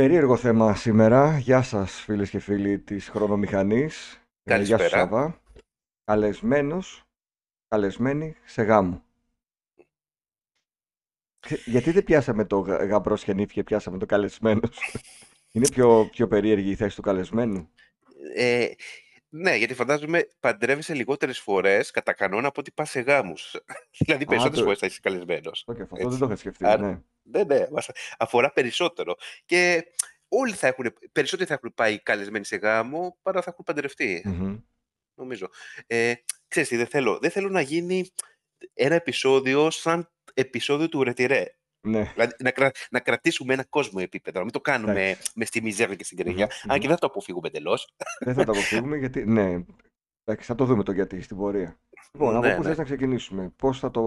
Περίεργο θέμα σήμερα. Γεια σας φίλες και φίλοι της Χρονομηχανής. Ε, γεια σου Καλησπέρα. Σάβα. Καλεσμένος, καλεσμένη σε γάμο. Ξε- Γιατί δεν πιάσαμε το γα- γαμπρό σχενήθηκε, πιάσαμε το καλεσμένος; Είναι πιο, πιο περίεργη η θέση του καλεσμένου. Ε, ναι, γιατί φαντάζομαι παντρεύεσαι λιγότερες φορές κατά κανόνα από ότι πας σε γάμους. δηλαδή περισσότερες το- φορές θα είσαι καλεσμένος. Okay, αυτό Έτσι. δεν το είχα σκεφτεί. Άρα- ναι. Ναι, ναι, μας αφορά περισσότερο. Και όλοι θα έχουν, περισσότεροι θα έχουν πάει καλεσμένοι σε γάμο παρά θα έχουν παντρευτεί, Μμμ. νομίζω. Ε, ξέρεις τι, δεν θέλω, δεν θέλω να γίνει ένα επεισόδιο σαν επεισόδιο του Ρετυρέ. Ναι. Δηλαδή να, κρα- να κρατήσουμε ένα κόσμο επίπεδο, να μην το κάνουμε με στη μιζέρια και στην κρινιά. Μμμ, Αν μμμ. και δεν θα το αποφύγουμε εντελώς. Δεν θα το αποφύγουμε γιατί. Ναι. Εντάξει, θα το δούμε το γιατί στην πορεία. Λοιπόν, από Ναι, πού ναι. θες να ξεκινήσουμε, πώς θα το.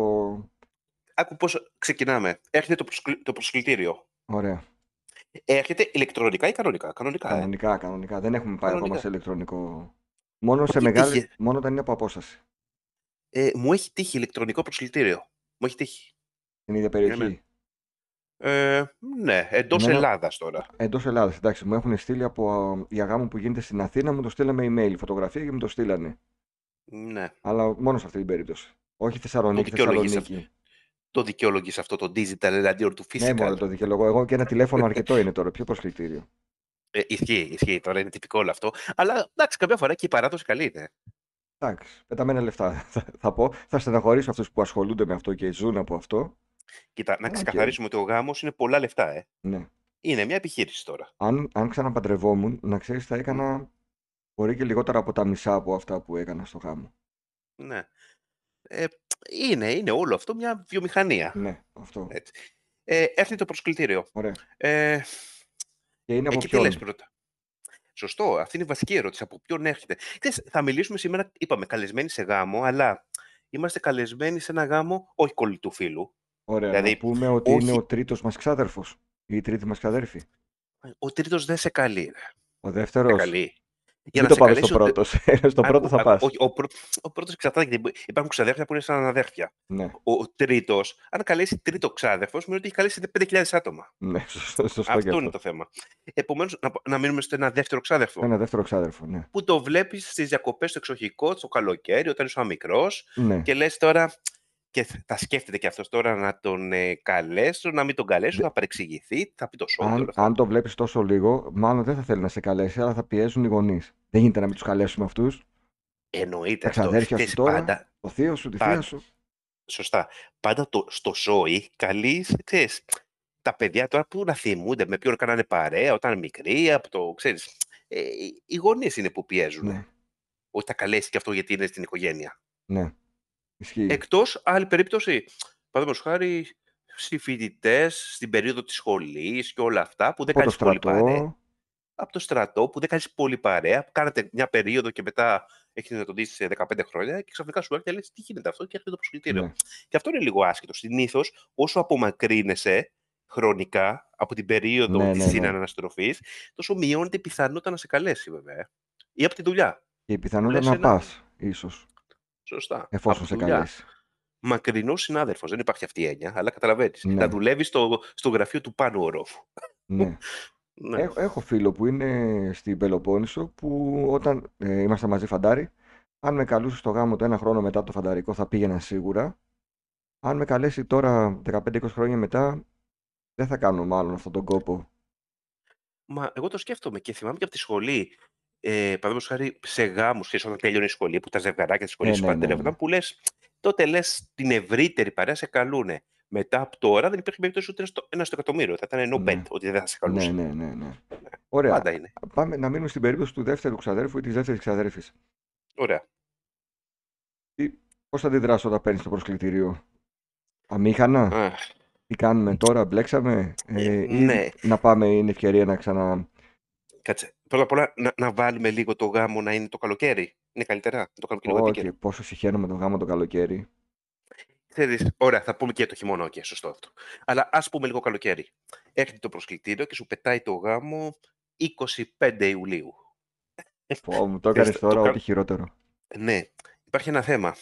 Άκου πώς ξεκινάμε. Έρχεται το, προσκλη- το προσκλητήριο. Ωραία. Έρχεται ηλεκτρονικά ή κανονικά; Κανονικά, ε. Κανονικά, κανονικά. Δεν έχουμε πάει ακόμα Κανονικά. σε ηλεκτρονικό. Μόνο σε Ό,τι μεγάλη. τύχε. Μόνο όταν είναι από απόσταση. Ε, Μου έχει τύχει ηλεκτρονικό προσκλητήριο. Μου έχει τύχει. Στην ίδια περιοχή. Ναι. Ε, ναι, εντός Εμένα- Ελλάδας τώρα. Εντός Ελλάδας. Εντάξει, μου έχουν στείλει από για γάμο που γίνεται στην Αθήνα, μου το στείλαμε email, φωτογραφία και μου το στείλανε. Ναι. Αλλά μόνο σε αυτή την περίπτωση. Όχι Θεσσαλονίκη, Το δικαιολογείς Θεσσαλονίκη. Το δικαιολογείς αυτό το digital εναντίον του Ναι, μόνο physical. το δικαιολογώ. Εγώ και ένα τηλέφωνο αρκετό είναι τώρα. Πιο προσκλητήριο. Ε, ισχύει, ισχύει. Τώρα είναι τυπικό όλο αυτό. Αλλά εντάξει, καμιά φορά και η παράδοση καλή είναι. Εντάξει, πεταμένα λεφτά. Θα, θα πω. Θα στεναχωρήσω αυτούς που ασχολούνται με αυτό και ζουν από αυτό. Κοίτα, να Οκέι. ξεκαθαρίσουμε ότι ο γάμος είναι πολλά λεφτά, ε. Ναι. Είναι μια επιχείρηση τώρα. Αν, αν ξαναπαντρευόμουν, να ξέρεις, θα έκανα μπορεί και λιγότερα από τα μισά από αυτά που έκανα στο γάμο. Ναι. Ε, είναι, είναι όλο αυτό μια βιομηχανία. Ναι, αυτό. Έτσι. Ε, έρχεται το προσκλητήριο. Ωραία. Ε, Και είναι από εκεί τι ποιον; λες πρώτα; Σωστό, αυτή είναι η βασική ερώτηση. Από ποιον έρχεται; Ξέρεις, θα μιλήσουμε σήμερα, είπαμε, καλεσμένοι σε γάμο, αλλά είμαστε καλεσμένοι σε ένα γάμο όχι κολλητού φίλου. Ωραία. Δηλαδή, να πούμε ότι είναι όχι- ο τρίτος μας ξάδερφος ή η τρίτη μας ξαδέρφη. Ο τρίτος δεν σε καλεί. ρε. Ο Σε δεύτερος; καλεί. Μην το πάμε καλέσει στο ο τε- πρώτο. στο Άκου, πρώτο θα άκου, πας. όχι, ο, πρω... ο πρώτος εξαρτάται, γιατί μπο- υπάρχουν ξαδέρφια που είναι σαν αναδέρφια. Ναι, Ο, ο τρίτος, αν καλέσει τρίτο ξάδερφος, σημαίνει ότι έχει καλέσει 5.000 άτομα. ναι, σωστό, σωστό και Αυτό αυτό. είναι το θέμα. Επομένως, να, να μείνουμε στο ένα δεύτερο ξάδερφο. Ένα δεύτερο ξάδερφο, ναι. Που το βλέπεις στις διακοπές στο εξοχικό, το καλοκαίρι, όταν είσαι μικρός, ναι. και λες τώρα. Και θα σκέφτεται και αυτός τώρα να τον ε, καλέσω, να μην τον καλέσω, Δε- να παρεξηγηθεί, θα πει το σώμα. Αν, αν το βλέπεις τόσο λίγο, μάλλον δεν θα θέλει να σε καλέσει, αλλά θα πιέζουν οι γονείς. Δεν γίνεται να μην τους καλέσουμε αυτούς. Εννοείται Τα αυτό. ξαδέρφια σου Ξέρεις, τώρα, πάντα, το θείο σου, τη πάντα. θεία σου. σωστά. Πάντα το, στο σόι καλείς, ξέρεις, τα παιδιά τώρα που να θυμούνται με ποιον κάνανε παρέα όταν είναι μικροί, από το, ξέρεις, ε, οι- οι γονείς είναι που πιέζουν. Ναι, Όχι τα καλέσει και αυτό γιατί είναι στην οικογένεια. ναι. Ισχύει. Εκτός άλλη περίπτωση, παραδείγματος χάρη, στις φοιτητές, στην περίοδο της σχολής και όλα αυτά που δεν Από το κάνεις πολύ παρέα. στρατό. Από το στρατό που δεν κάνεις πολύ παρέα, που κάνατε μια περίοδο και μετά έχεις να τον δεις σε 15 χρόνια και ξαφνικά σου έρχεται και λες τι γίνεται αυτό και έρχεται το προσκλητήριο. Ναι. Και αυτό είναι λίγο άσχετο. Συνήθως, όσο απομακρύνεσαι χρονικά από την περίοδο Ναι, της ναι, ναι. συναναστροφής, τόσο μειώνεται η πιθανότητα να σε καλέσει, βέβαια. ε. Ή από τη δουλειά. Και η πιθανότητα λες να ένα- πας, ίσως, Σωστά. εφόσον από σε δουλειά. καλέσει. Μακρινός συνάδελφος. Δεν υπάρχει αυτή η έννοια, αλλά καταλαβαίνεις. Ναι. Να δουλεύεις στο, στο γραφείο του Πάνου Ορόφου. Ναι. Ναι. Έχω, έχω φίλο που είναι στην Πελοπόννησο που όταν ε, ήμασταν μαζί φαντάρι, αν με καλούσε στο γάμο το ένα χρόνο μετά το φανταρικό θα πήγαινα σίγουρα. Αν με καλέσει τώρα 15-20 χρόνια μετά, δεν θα κάνω μάλλον αυτόν τον κόπο. Μα εγώ το σκέφτομαι και θυμάμαι και από τη σχολή. Ε, Παραδείγματος χάρη σε γάμους, όταν τέλειωνε η σχολή, που τα ζευγαράκια της σχολής Ε, σου ναι, ναι, παντρεύονταν, ναι. που λες, τότε λες την ευρύτερη παρέα σε καλούνε. Μετά από τώρα δεν υπήρχε περίπτωση ούτε στο- ένα στο εκατομμύριο. Θα ήταν no Ναι. bet ότι δεν θα σε Ναι, καλούσε. ναι, ναι, ναι. Ωραία. Πάντα είναι. Πάμε να μείνουμε στην περίπτωση του δεύτερου ξαδέρφου ή της δεύτερης ξαδέρφης. Ωραία. Πώς θα αντιδράσω όταν παίρνεις το προσκλητήριο; Αμήχανα, Αχ, τι κάνουμε τώρα, μπλέξαμε; Ε, Ε, ή ναι. να πάμε, είναι ευκαιρία να ξανα... Κάτσε. Πρώτα απ' όλα να, να βάλουμε λίγο το γάμο να είναι το καλοκαίρι. Είναι καλύτερα. Να το κάνουμε και λίγο Όχι, επίκαιρο. πόσο συχαίνομαι τον γάμο το καλοκαίρι. Ξέρεις, ωραία, θα πούμε και το χειμώνα, οκέι, σωστό αυτό. Αλλά ας πούμε λίγο καλοκαίρι. Έρχεται το προσκλητήριο και σου πετάει το γάμο 25 Ιουλίου. Πω, μου το Ξέρεις, έκανες το- τώρα το ό,τι χειρότερο. Ναι, υπάρχει ένα θέμα.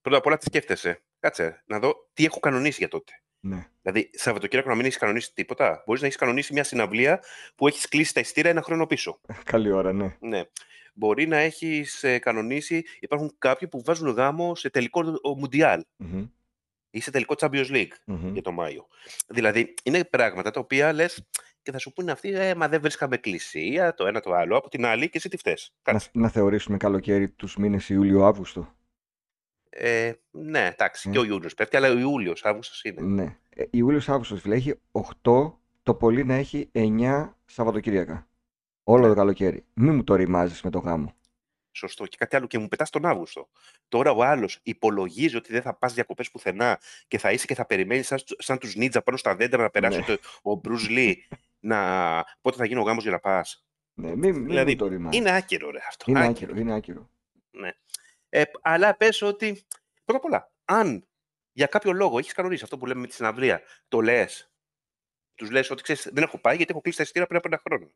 Πρώτα απ' όλα τι σκέφτεσαι; Κάτσε, να δω τι έχω κανονίσει για τότε. Ναι. Δηλαδή, Σαββατοκύριακο να μην έχεις κανονίσει τίποτα. Μπορείς να έχεις κανονίσει μια συναυλία που έχεις κλείσει τα ειστήρια ένα χρόνο πίσω. Καλή ώρα, ναι. Ναι. Μπορεί να έχεις κανονίσει. Υπάρχουν κάποιοι που βάζουν γάμο σε τελικό ο Μουντιάλ Μμμ, ή σε τελικό Champions League μμμ. για το Μάιο. Δηλαδή, είναι πράγματα τα οποία λες και θα σου πούνε αυτοί, ε, μα δεν βρίσκαμε εκκλησία, το ένα το άλλο. Από την άλλη, και εσύ τι φταίς. Να, Κάτσε. να θεωρήσουμε καλοκαίρι τους μήνες Ιούλιο-Αύγουστο. Ε, ναι, εντάξει, Ε. και ο Ιούνιο πέφτει, αλλά ο Ιούλιος, Αύγουστος είναι. Ναι. Ε, Ιούλιος-Αύγουστος, φίλε, έχει 8, το πολύ να έχει 9 Σαββατοκύριακα. Όλο Ναι. το καλοκαίρι. Μην μου το ρημάζεις με το γάμο. Σωστό. Και κάτι άλλο, και μου πετάς τον Αύγουστο. Τώρα ο άλλος υπολογίζει ότι δεν θα πας διακοπές πουθενά και θα είσαι και θα περιμένεις σαν, σαν τους νίτζα πάνω στα δέντρα να περάσει Ναι. το, ο Μπρουζ Λί. να... Πότε θα γίνει ο γάμος για να πας. Ναι, μην, μην Δηλαδή, μου το ρημάζεις. Είναι άκυρο, ρε αυτό. Είναι άκυρο, είναι άκυρο. Ναι. Ε, αλλά πες ότι. Πρώτα απ' όλα, αν για κάποιο λόγο έχεις κανονίσει αυτό που λέμε με τη συναυλία, το λες. Τους λες ότι ξέρεις, δεν έχω πάει γιατί έχω κλείσει τα εισιτήρια πριν από ένα χρόνο.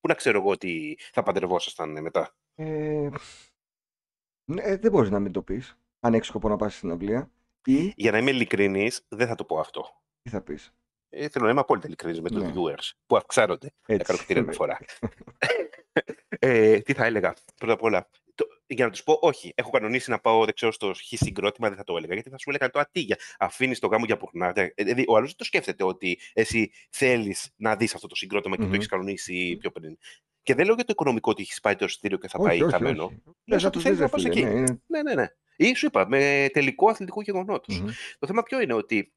Πού να ξέρω εγώ ότι θα παντρευόσασταν ε, μετά. Ε, ναι, ε, δεν μπορείς να μην το πεις. Αν έχεις σκοπό να πας στην συναυλία. Ή, Για να είμαι ειλικρινής, δεν θα το πω αυτό. τι θα πεις; Ε, θέλω να είμαι απόλυτα ειλικρινής με του Ναι. viewers που αυξάνονται. Έτσι. Έκανα κτίρια με φορά. ε, τι θα έλεγα, πρώτα απ' όλα. Το, για να τους πω, όχι, έχω κανονίσει να πάω δεν ξέρω, στο χ συγκρότημα, δεν θα το έλεγα. Γιατί θα σου έλεγα το ατίγια. Αφήνεις το γάμο για πουρνάτα. Ε, Δηλαδή, ο άλλος δεν το σκέφτεται ότι εσύ θέλεις να δεις αυτό το συγκρότημα και Μμμ. το έχεις κανονίσει πιο πριν. Και δεν λέω για το οικονομικό ότι έχεις πάει το εισιτήριο και θα όχι, πάει όχι, χαμένο. όχι. Λες Λες να ότι τους θέλεις δεις, να ρε πας φίλε. εκεί. Ναι, είναι- Ναι, ναι, ναι. Ή σου είπα, με τελικό αθλητικού γεγονότος. Μμμ. Το θέμα ποιο είναι ότι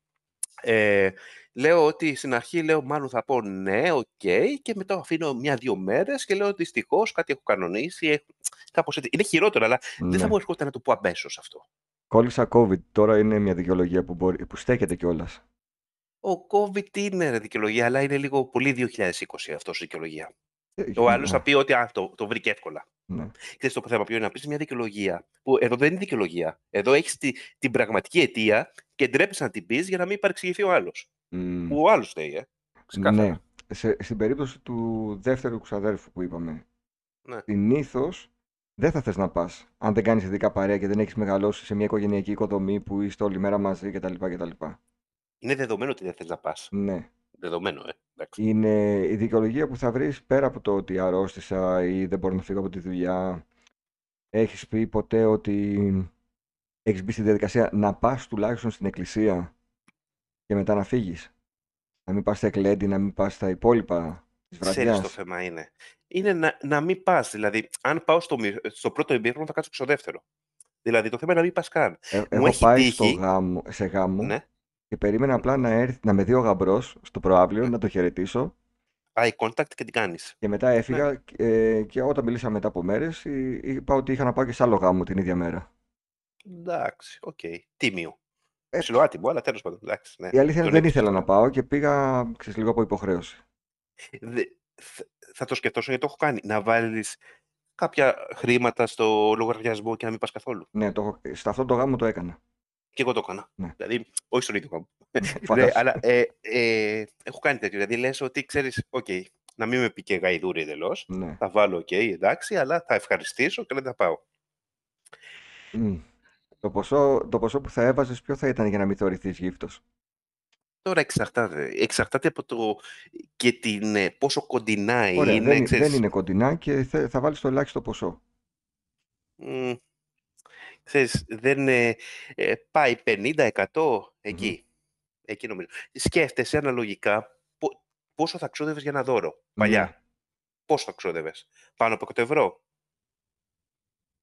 ε, λέω ότι στην αρχή λέω μάλλον θα πω ναι, οκ, και μετά αφήνω μια-δύο μέρες και λέω δυστυχώς κάτι έχω κανονίσει. Έχω... Κάπως έτσι. Είναι χειρότερο, αλλά δεν θα Ναι. μου ερχόταν να το πω αμέσως αυτό. Κόλλησα COVID. Τώρα είναι μια δικαιολογία που, μπορεί, που στέκεται κιόλας. Ο COVID είναι ρε, δικαιολογία, αλλά είναι λίγο πολύ 2020 αυτός η δικαιολογία. Ε, Ο άλλος θα πει ότι α, το, το βρήκε εύκολα. Ναι. Ξέρεις το θέμα ποιο είναι να πεις μια δικαιολογία. Που εδώ δεν είναι δικαιολογία. Εδώ έχεις τη, την πραγματική αιτία και ντρέπεσαι να την πεις για να μην παρεξηγηθεί ο άλλος. Μμ. Που ο άλλος φταίει, ε. Ξεκάθαρα. Ναι. Σε, στην περίπτωση του δεύτερου ξαδέρφου που είπαμε, Ναι. συνήθως δεν θα θες να πας αν δεν κάνεις ειδικά παρέα και δεν έχεις μεγαλώσει σε μια οικογενειακή οικοδομή που είστε όλη μέρα μαζί κτλ. κτλ. Είναι δεδομένο ότι δεν θες να πας. Ναι. Δεδομένο, ε. Εντάξει. Είναι η δικαιολογία που θα βρεις πέρα από το ότι αρρώστησα ή δεν μπορώ να φύγω από τη δουλειά. Έχεις πει ποτέ ότι έχεις μπει στη διαδικασία να πας τουλάχιστον στην εκκλησία; Και μετά να φύγεις. Να μην πας στα εκλέντη, να μην πας στα υπόλοιπα της Ξέρεις βραδιάς. το θέμα είναι. Είναι να, να μην πας. Δηλαδή, αν πάω στο, μη- στο πρώτο ημίχρονο, θα κάτσω και στο δεύτερο. Δηλαδή, το θέμα είναι να μην πας καν. Ε, Μου έχω έχει πάει στο τύχει. γάμο, σε γάμο Ναι. και περίμενα απλά να, έρθει, να με δει ο γαμπρός στο προάβλιο, να το χαιρετήσω Eye contact και την κάνεις. και μετά έφυγα ε, και όταν μιλήσαμε μετά από μέρες εί- είπα ότι είχα να πάω και σε άλλο γάμο την ίδια μέρα. Εντάξει, οκέι. Τίμιο. Ε, Ψιλοάτιμο, αλλά τέλος πάντων. Εντάξει, ναι. Η αλήθεια είναι Τον δεν ήθελα να έψαξα. πάω και πήγα ξέρεις, λίγο από υποχρέωση. Δε- θ- θα το σκεφτώ γιατί το έχω κάνει. Να βάλεις κάποια χρήματα στο λογαριασμό και να μην πας καθόλου. Ναι, το, έχω- σε αυτό το γάμο το έκανα. Και εγώ το έκανα. Ναι. Δηλαδή, όχι στον ίδιο γάμο. Ναι, Φαντάσου. αλλά ε, ε, έχω κάνει τέτοιο. Δηλαδή, λες ότι ξέρεις, οκέι, να μην με πει και γαϊδούρι εντελώς. Ναι. Θα βάλω, οκέι, εντάξει, αλλά θα ευχαριστήσω και δεν θα πάω. Μμ. Το ποσό, το ποσό που θα έβαζες ποιο θα ήταν για να μην θεωρηθείς γύφτος; Τώρα εξαρτάται. Εξαρτάται από το και την, ε, πόσο κοντινά Ωραία, είναι. δεν, είναι ξέρεις. δεν είναι κοντινά και θε- θα βάλεις το ελάχιστο ποσό. Μμ, ξέρεις, δεν ε, ε, πάει 50-100 εκεί. Εκεί νομίζω. Σκέφτεσαι αναλογικά πο- πόσο θα ξόδευες για ένα δώρο παλιά. Ναι. Πόσο θα ξόδευες. Πάνω από 100 ευρώ.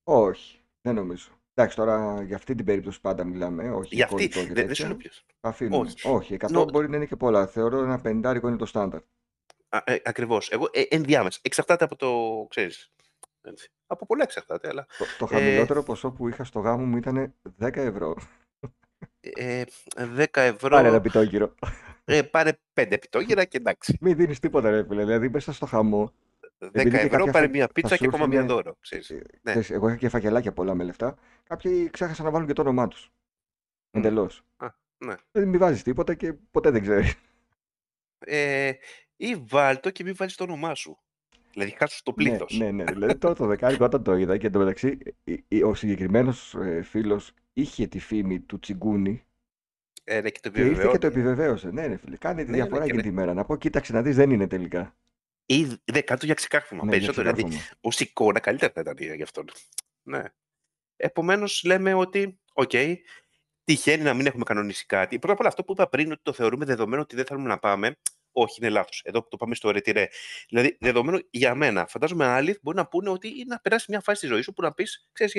Όχι, δεν νομίζω. Εντάξει, τώρα για αυτή την περίπτωση πάντα μιλάμε, όχι Για αυτή. κολλητό και Δεν, δεν σου τέτοια. λέω ποιος. Θα αφήνουμε. Όχι. Όχι, 100 Νο- μπορεί να είναι και πολλά. Θεωρώ ένα πεντάρικο είναι το στάνταρ. Α, ε, ακριβώς. Εγώ ε, ενδιάμεσα. Εξαρτάται από το, ξέρεις. Έτσι. Από πολλά εξαρτάται, αλλά Το, το Ε, χαμηλότερο ποσό που είχα στο γάμο μου ήταν 10 ευρώ. ε, 10 ευρώ. Πάρε ένα πιτόγυρο. Ε, πάρε 5 επιτόγυρα και εντάξει. Μην δίνεις τίποτα, ρε φίλε. Δηλαδή, μέσα στο χαμό. 10 Επειδή και ευρώ κάποια πάρε θα- μια θα πίτσα σου και ακόμα μια έρθουνε- δώρο. Ξέρεις. ε, Ναι. ξέρεις, εγώ είχα και φακελάκια πολλά με λεφτά. Κάποιοι ξέχασαν να βάλουν και το όνομά τους. Μμ. Εντελώς. Α, ναι. Δεν μην βάζεις τίποτα και ποτέ δεν ξέρεις. Ε, ή βάλτο και μην βάλεις το όνομά σου. Δηλαδή χάσου το Ναι, πλήθος. ναι, ναι. Δηλαδή τώρα το δεκάρικο όταν το είδα και εντωμεταξύ ε, ε, ο συγκεκριμένος φίλος είχε τη φήμη του τσιγκούνι. Ε, ναι, και το Και ήρθε και το επιβεβαιώνει. επιβεβαίωσε. Ναι, ρε φίλε. Κάνει τη Ναι, διαφορά ναι, και εκείνη ναι. τη μέρα. Να πω, κοίταξε να δεις, δεν είναι τελικά. Ή δεν κάτω για ξεκάρφωμα. Ναι, για Περισσότερο. Δηλαδή, ξεκάρφωμα. ως εικόνα καλύτερα θα ήταν για αυτόν. Ναι. Επομένως, λέμε ότι, οκέι, τυχαίνει να μην έχουμε κανονίσει κάτι. Πρώτα απ' όλα, αυτό που είπα πριν, ότι το θεωρούμε δεδομένο ότι δεν θέλουμε να πάμε. Όχι, είναι λάθος. Εδώ που το πάμε στο ρετιρέ. Δηλαδή, δεδομένο για μένα. Φαντάζομαι άλλοι μπορεί να πούνε ότι ή να περάσει μια φάση της ζωής σου που να πεις, ξέρεις,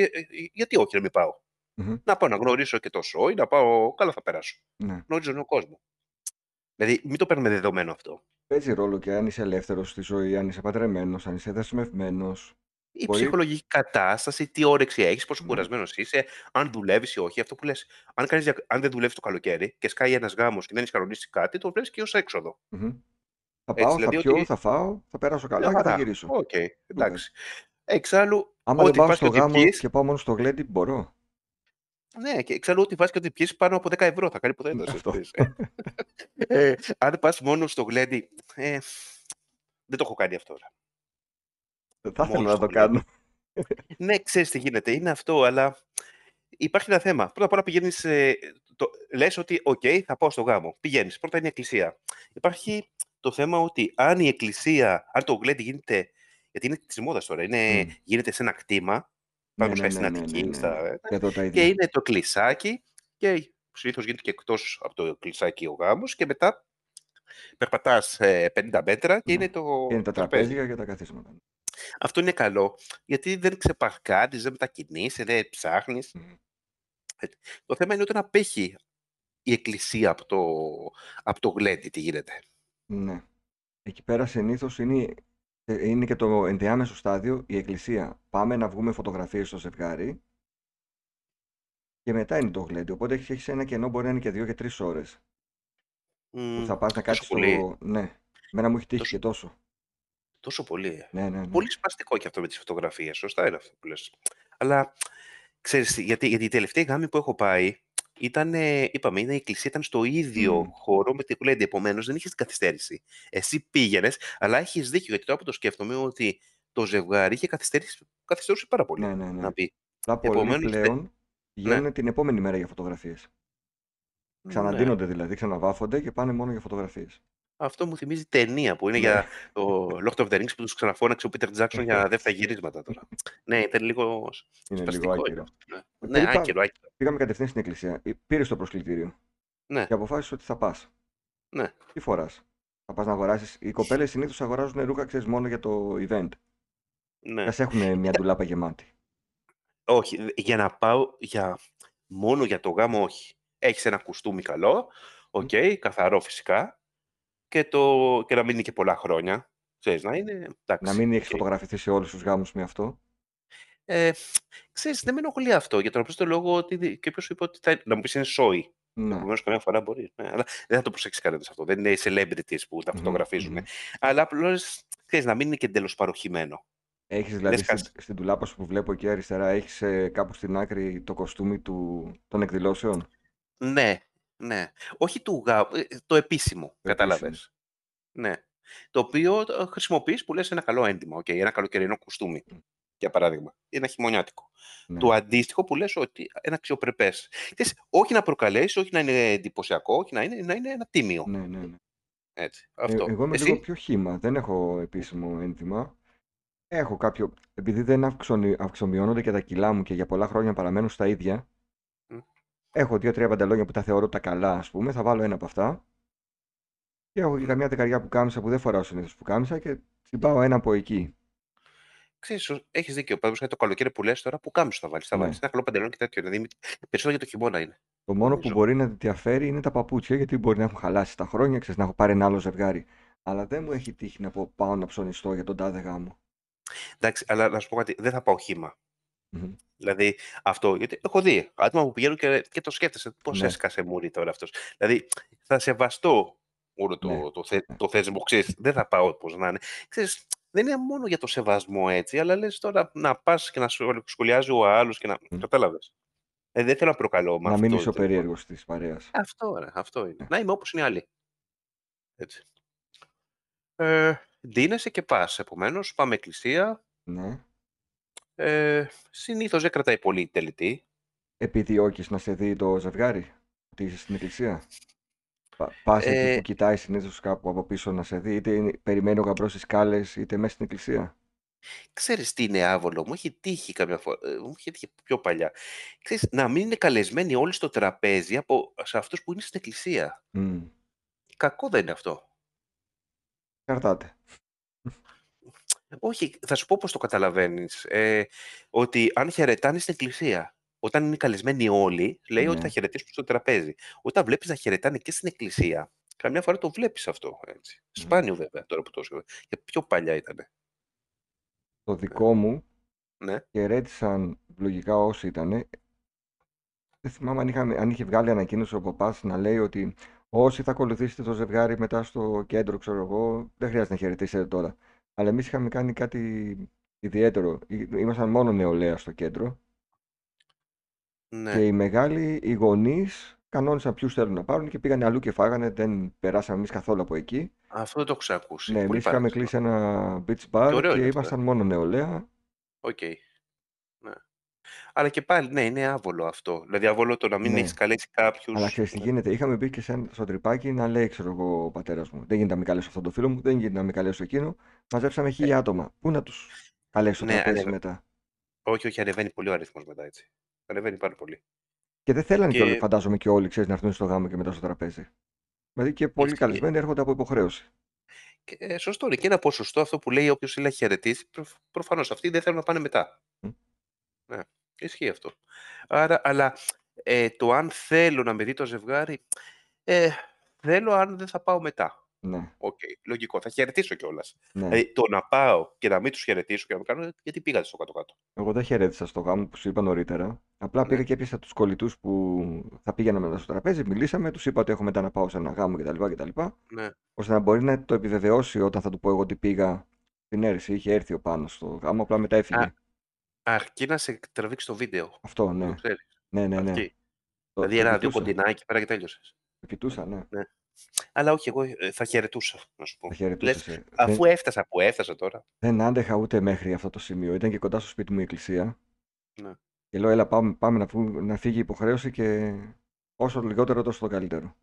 γιατί όχι να μην πάω; Μμμ. Να πάω να γνωρίσω και το σόι, να πάω. Καλά θα περάσω. Ναι. Γνωρίζω νέο κόσμος. Δηλαδή, μην το παίρνουμε δεδομένο αυτό. Παίζει ρόλο και αν είσαι ελεύθερος στη ζωή, αν είσαι παντρεμένος, αν είσαι δεσμευμένος. Η Μπορεί- ψυχολογική κατάσταση, τι όρεξη έχεις, πόσο Ναι. κουρασμένος είσαι, αν δουλεύεις ή όχι. Αυτό που λες, αν, κάνεις, δια- αν δεν δουλεύεις το καλοκαίρι και σκάει ένας γάμος και δεν έχεις κανονίσει κάτι, το βλέπεις και ως έξοδο. Μμμ. Θα Έτσι, πάω, δηλαδή θα πιω, ότι- θα φάω, θα περάσω καλά Μια και θα χαρά. γυρίσω. Οκέι, εντάξει. Εξάλλου, Άμα δεν ό,τι πάω πας στο και ότι γάμο πιείς, και πάω μόνο στο γλέντι, μπορώ. Ναι, και εξάλλου ό,τι πας και ότι πιείς πάνω από 10 ευρώ θα κάνει ποτέ ένταση. Αυτό. ξέρεις. ε, αν πας μόνο στο γλέντι, ε, δεν το έχω κάνει αυτό. ρε. Θα ήθελα Μόνο να στο το γλέντι. κάνω. Ναι, ξέρεις τι γίνεται. Είναι αυτό, αλλά υπάρχει ένα θέμα. Πρώτα απ' όλα πηγαίνεις. Ε, το, λες ότι, οκ, θα πάω στο γάμο. Πηγαίνεις. Πρώτα είναι η εκκλησία. Υπάρχει το θέμα ότι αν η εκκλησία, αν το γλέντι γίνεται. Γιατί είναι της μόδας τώρα. Είναι, Μμ. Γίνεται σε ένα κτήμα. Ναι, Παραδείγματο ναι, χάρη ναι, στην ναι, Αττική. ναι, ναι. στα- Και εδώ τα και ίδια. είναι το κλεισάκι. Και συνήθως γίνεται και εκτός από το κλεισάκι ο γάμος. Και μετά περπατάς 50 μέτρα και Ναι. είναι το Και είναι τα τραπέζι. τραπέζια και τα καθίσματα. Αυτό είναι καλό, γιατί δεν ξεπαρκάρεις, δεν μετακινείσαι, δεν ψάχνεις. Μμ. Ε, Το θέμα είναι όταν απέχει η εκκλησία από το, από το γλέντι, τι γίνεται. Ναι. Εκεί πέρα συνήθως είναι, ε, είναι και το ενδιάμεσο στάδιο η εκκλησία. Πάμε να βγούμε φωτογραφίες στο ζευγάρι και μετά είναι το γλέντι. Οπότε έχεις έχεις ένα κενό, μπορεί να είναι και δύο και τρεις ώρες. Που Μμ, θα πας να τόσο κάτσεις πολύ. στο. Ναι. Μένα μου έχει τύχει Τόσο- και τόσο. Τόσο πολύ. ε. Ναι, ναι, ναι. Πολύ σπαστικό και αυτό με τις φωτογραφίες. Σωστά είναι αυτό που λες. Αλλά ξέρεις, τι, γιατί, γιατί η τελευταία γάμη που έχω πάει ήταν, ε, είπαμε, είναι, η εκκλησία ήταν στο ίδιο Μμ. χώρο με τη γλέντι. Επομένω δεν είχες την καθυστέρηση. Εσύ πήγαινες, αλλά έχεις δίκιο. Γιατί τώρα που το σκέφτομαι ότι το ζευγάρι είχε καθυστερήσει, καθυστερούσε πάρα πολύ Ναι, ναι, ναι. να πει. Απλά πολλοί Επομένως, δεν- πλέον πηγαίνουν την επόμενη μέρα για φωτογραφίες. Ναι. Ξαναντίνονται δηλαδή, ξαναβάφονται και πάνε μόνο για φωτογραφίες. Αυτό μου θυμίζει ταινία που είναι Ναι. για το Lord of the Rings που τους ξαναφώναξε ο Peter Jackson για δεύτερα γυρίσματα τώρα. ναι, ήταν λίγο Είναι σπαστικό. λίγο είναι άκυρο. αυτό, Ναι, Ε, ναι είπα- άκυρο, άκυρο. Πήγαμε κατευθείαν στην εκκλησία. Πήρες το προσκλητήριο Ναι, και αποφάσισες ότι θα πας. ναι. Τι φοράς; Θα πας να αγοράσεις; Οι κοπέλες συνήθως αγοράζουν ρούχα, ξέρεις, μόνο για το event. ναι. Δεν έχουν μια ντουλάπα γεμάτη. Όχι, δε- για να πάω για... μόνο για το γάμο, όχι. Έχεις ένα κουστούμι καλό, οκέι, καθαρό φυσικά, και, το... και να μην είναι και πολλά χρόνια. Ξέρεις, να είναι, εντάξει. Να μην έχεις οκέι. φωτογραφηθεί σε όλους τους γάμους με αυτό. Ε, ξέρεις, δεν με ενοχλεί αυτό, για τον απλό λόγο ότι δι- και ποιος σου είπε ότι θα... να μου πεις είναι σόι. Ναι. Επομένως, καμιά φορά μπορείς. Ναι, αλλά δεν θα το προσέξεις κανένας αυτό. Δεν είναι οι celebrities που τα Μμμ, φωτογραφίζουν. μμμ. Αλλά απλώς ξέρεις να μην είναι και εντελώς παρωχημένο. Έχεις δηλαδή Λες στην, κάτσε. στην ντουλάπα σου που βλέπω εκεί αριστερά, έχεις κάπου στην άκρη το κοστούμι του, των εκδηλώσεων; Ναι, ναι. Όχι του γάμου, ε, το επίσημο. Το Κατάλαβες. Ναι. Το οποίο ε, χρησιμοποιείς που λες ένα καλό έντυπο. Okay, ένα καλοκαιρινό κουστούμι. Για παράδειγμα. Ή ένα χειμωνιάτικο. Ναι. Το αντίστοιχο που λες ότι ένα αξιοπρεπές. Όχι να προκαλέσεις, όχι να είναι εντυπωσιακό, όχι να είναι, να είναι ένα τίμιο. Ναι, ναι, ναι. Έτσι. Ε, Αυτό. εγώ είμαι Εσύ; λίγο πιο χήμα. Δεν έχω επίσημο ένθυμα. Έχω κάποιο. Επειδή δεν αυξονι- αυξομειώνονται και τα κιλά μου και για πολλά χρόνια παραμένουν στα ίδια. Μμ. Έχω δύο-τρία παντελόνια που τα θεωρώ τα καλά, ας πούμε. Θα βάλω ένα από αυτά. Και έχω και καμιά δεκαριά που κάμισα που δεν φοράω συνήθως που κάμισα και τσιμπάω ένα από εκεί. Ξέρεις, έχεις δίκιο. Παραδείγματο το καλοκαίρι που λες τώρα, που κάμισο θα βάλεις. Θα Ναι. βάλεις ένα καλό παντελόνι και τέτοιο. Δηλαδή, περισσότερο για το χειμώνα είναι. Το μόνο που Νομίζω. μπορεί να διαφέρει είναι τα παπούτσια, γιατί μπορεί να έχουν χαλάσει τα χρόνια, ξέρεις, να έχω πάρει ένα άλλο ζευγάρι. Αλλά δεν μου έχει τύχει να πω πάω να ψωνιστώ για τον τάδε γάμο. Εντάξει, αλλά να σου πω κάτι, δεν θα πάω χήμα. Μμμ. Δηλαδή αυτό, γιατί έχω δει άτομα που πηγαίνουν και, και το σκέφτεσαι πώς Ναι. έσκασε μουρή τώρα αυτός. Δηλαδή θα σεβαστώ όλο το, Ναι. το, θε, το θέσμο, ξέρεις, δεν θα πάω πώς να είναι. Ξέρεις, δεν είναι μόνο για το σεβασμό έτσι, αλλά λες τώρα να πας και να σου σχολιάζει ο άλλος και να. Μμ. Κατάλαβες. Ε, δεν θέλω να προκαλώ με Να μην αυτό. είσαι ο το- περίεργος της παρέας. Αυτό, ρε, αυτό είναι. Ναι. Να είμαι όπως είναι οι άλλοι. Έτσι. Ε, ντύνεσαι και πας. Επομένως, πάμε εκκλησία. Ναι. Ε, Συνήθως δεν κρατάει πολύ τελετή. Επιδιώκεις να σε δει το ζευγάρι. ότι είσαι στην εκκλησία; Πα εκεί Ε, που κοιτάει συνήθως κάπου από πίσω να σε δει, είτε είναι- περιμένει ο γαμπρός στις σκάλες, είτε μέσα στην εκκλησία; ξέρεις τι είναι άβολο, μου έχει τύχει καμιά φορά, ε, μου έχει τύχει πιο παλιά. Ξέρεις, να μην είναι καλεσμένοι όλοι στο τραπέζι από σε αυτούς που είναι στην εκκλησία. Μμ. Κακό δεν είναι αυτό. Εξαρτάται. Όχι, θα σου πω πώς το καταλαβαίνεις. Ε, ότι αν χαιρετάνε στην εκκλησία, όταν είναι καλεσμένοι όλοι, λέει ότι Ναι. θα χαιρετήσουν στο τραπέζι. Όταν βλέπεις να χαιρετάνε και στην εκκλησία, καμιά φορά το βλέπεις αυτό. Έτσι. Μμ. Σπάνιο βέβαια τώρα που το σκέφτομαι. Και πιο παλιά ήταν. Το δικό μου Ναι. χαιρέτησαν λογικά όσοι ήταν. Δεν θυμάμαι αν, είχαμε, αν είχε βγάλει ανακοίνωση ο Παπάς να λέει ότι όσοι θα ακολουθήσετε το ζευγάρι μετά στο κέντρο, ξέρω εγώ, δεν χρειάζεται να χαιρετήσετε τώρα. Αλλά εμείς είχαμε κάνει κάτι ιδιαίτερο. Ή- Ήμασταν μόνο νεολαία στο κέντρο Ναι. και οι μεγάλοι, οι γονείς, κανόνισαν ποιους θέλουν να πάρουν και πήγανε αλλού και φάγανε. Δεν περάσαμε εμείς καθόλου από εκεί. Αυτό δεν το έχω ξανακούσει. Ναι, εμείς Πολύ είχαμε παράξενο. κλείσει ένα beach Και bar ωραίο και είναι αυτό. ε. ήμασταν μόνο νεολαία. Οκέι. Ναι. Αλλά και πάλι, ναι, είναι άβολο αυτό. Δηλαδή, άβολο το να μην Ναι. έχεις καλέσει κάποιους. Αλλά ξέρεις τι γίνεται. Είχαμε μπει και σε ένα- στο τρυπάκι να λέει, ξέρω εγώ, ο πατέρας μου. Δεν γίνεται να μην καλέσω αυτόν τον φίλο μου, δεν γίνεται να μην καλέσω εκείνο. Μαζέψαμε χίλια άτομα. Πού να τους καλέσω στο ναι, τραπέζι ανεβα... μετά. όχι, όχι, ανεβαίνει πολύ ο αριθμός μετά έτσι. Ανεβαίνει πάρα πολύ. Και δεν θέλανε και όλοι, Και φαντάζομαι και όλοι, ξέρεις, να έρθουν στο γάμο και μετά στο τραπέζι. Δηλαδή και πολλοί ισχύει. καλεσμένοι έρχονται από υποχρέωση. Και, ε, σωστό είναι. Και ένα ποσοστό αυτό που λέει όποιος θέλει να χαιρετήσει, προ, προφανώς αυτοί δεν θέλουν να πάνε μετά. Μμ. Ναι, ισχύει αυτό. Άρα, αλλά ε, το αν θέλω να με δει το ζευγάρι, ε, θέλω αν δεν θα πάω μετά. Ναι, Οκέι, λογικό. Θα χαιρετήσω κιόλας. ναι. Δηλαδή, το να πάω και να μην τους χαιρετήσω και να με κάνω, γιατί πήγατε στο κάτω-κάτω; Εγώ δεν χαιρέτησα στο γάμο που σου είπα νωρίτερα. Απλά πήγα Ναι. και έπιασα τους κολλητούς που θα πήγαιναν μετά στο τραπέζι. Μιλήσαμε, τους είπα ότι έχω μετά να πάω σε ένα γάμο κτλ. κτλ Ναι. ώστε να μπορεί να το επιβεβαιώσει όταν θα του πω εγώ ότι πήγα στην αίρεση. Είχε έρθει ο πάνω στο γάμο, απλά μετά έφυγε. Α, αρκεί να σε τραβήξει το βίντεο. Αυτό, Να το ναι. ξέρεις. Ναι, ναι, ναι. Αρκεί. Το, Δηλαδή, το ένα-δύο κοιτούσα. κοντινά εκεί πέρα και τέλειωσες. Το κοιτούσα, ναι. Ναι. Αλλά όχι, εγώ ε, θα χαιρετούσα, να σου πω. Τα Λες, χαιρετούσε. Δεν, αφού έφτασα που έφτασα τώρα. δεν άντεχα ούτε μέχρι αυτό το σημείο. Ήταν και κοντά στο σπίτι μου η εκκλησία. Ναι. Και λέω, έλα, πάμε, πάμε να, φύγει, να φύγει η υποχρέωση και όσο λιγότερο, τόσο το καλύτερο.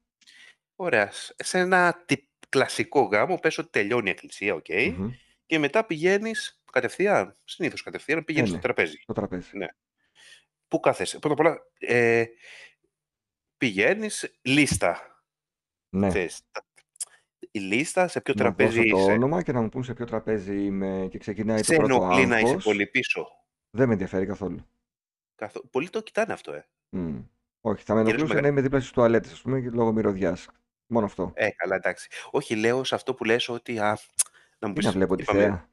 Ωραία. Σ- Σε ένα τι- κλασικό γάμο, πες ότι τελειώνει η εκκλησία, οκ. Μμμ. Και μετά πηγαίνεις κατευθείαν, συνήθως κατευθείαν, Ναι, πηγαίνει στο ναι, τραπέζι. στο τραπέζι. Ναι. Πού κάθεσαι; Πρώτα απ' όλα, ε, πηγαίνεις λίστα. Ναι. Ξέρεις, τα- η λίστα σε ποιο Να τραπέζι δώσω το είσαι; όνομα και να μου πούν σε ποιο τραπέζι είμαι και ξεκινάει Σε το πρώτο ενοχλεί να είσαι άγχος. πολύ πίσω. Δεν με ενδιαφέρει καθόλου. Καθο... Πολλοί το κοιτάνε αυτό, ε. Μμ. Όχι, θα με Κυρίως ενοχλούσε μεγα... να είμαι δίπλα στις τουαλέτες, ας πούμε, και λόγω μυρωδιάς. Μόνο αυτό. Ε, καλά, εντάξει. Όχι, λέω σε αυτό που λες ότι. Α, να μου Τι να πεις, βλέπω τη είπαμε, θέα;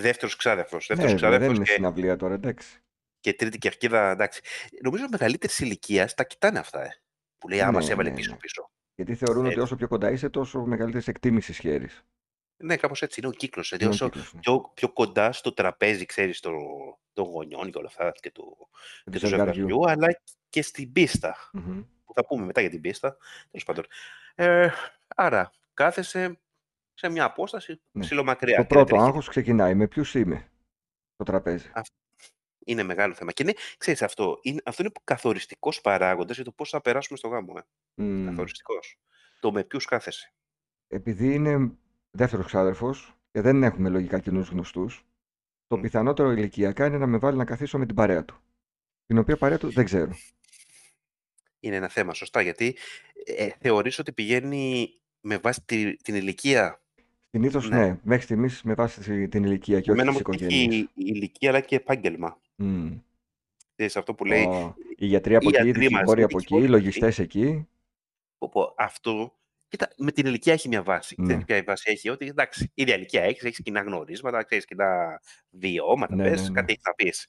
Δεύτερος ξάδερφος. Ναι, Δεύτερος ρε, δεν ξάδερφος είναι και, συναυλία τώρα, εντάξει. και τρίτη κερκίδα, εντάξει. Νομίζω μεγαλύτερη ηλικία τα κοιτάνε αυτά, ε. Που λέει, άμα Ναι, σε έβαλε ναι, ναι. πίσω-πίσω. Γιατί θεωρούν ότι Έτσι. όσο πιο κοντά είσαι, τόσο μεγαλύτερη εκτίμηση χέρι. Ναι, κάπως έτσι είναι ο κύκλος. Δηλαδή, Είναι ο όσο κύκλος. Ναι. πιο, πιο κοντά στο τραπέζι, ξέρεις, το, των γονιών και όλα αυτά και του, Και και του του ζευγαριού. ζευγαριού, αλλά και στην πίστα. Μμμ. Που θα πούμε μετά για την πίστα. Τέλος πάντων. Ε, άρα, κάθεσαι σε μια απόσταση Ναι. ψηλομακριά. Το και δεν πρώτο τρέχει. άγχος ξεκινάει με ποιους είμαι στο τραπέζι; Αυτό είναι μεγάλο θέμα. Και ναι, ξέρεις, αυτό είναι, αυτό είναι καθοριστικός παράγοντας για το πώς θα περάσουμε στο γάμο. Ε. Μμ. Καθοριστικός. Το με ποιους κάθεσαι. Επειδή είναι δεύτερος ξάδερφος και δεν έχουμε λογικά κοινούς γνωστούς, το Μμ. πιθανότερο ηλικιακά είναι να με βάλει να καθίσω με την παρέα του. Την οποία παρέα του δεν ξέρω. Είναι ένα θέμα, σωστά, γιατί ε, θεωρείς ότι πηγαίνει με βάση τη- την ηλικία. Συνήθως Ναι. ναι, μέχρι στιγμής με βάση τη- την ηλικία και όχι Εμένα τις μου τύχει οικογένειες. η η ηλικία αλλά και επάγγελμα. Mm. Ξέρεις, αυτό που λέει Οι γιατροί από οι εκεί, οι ιατροί μαζί, δικηγόροι οι από εκεί, οι δικηγόροι από εκεί. λογιστές εκεί. Πω, πω, αυτό, κοίτα, με την ηλικία έχει μια βάση. Ναι. Ξέρεις ποια η βάση έχει, ότι εντάξει, ίδια ηλικία έχεις, έχεις κοινά γνωρίσματα, ξέρεις κοινά βιώματα, Ναι, πες, ναι, ναι. κάτι έχεις να πεις.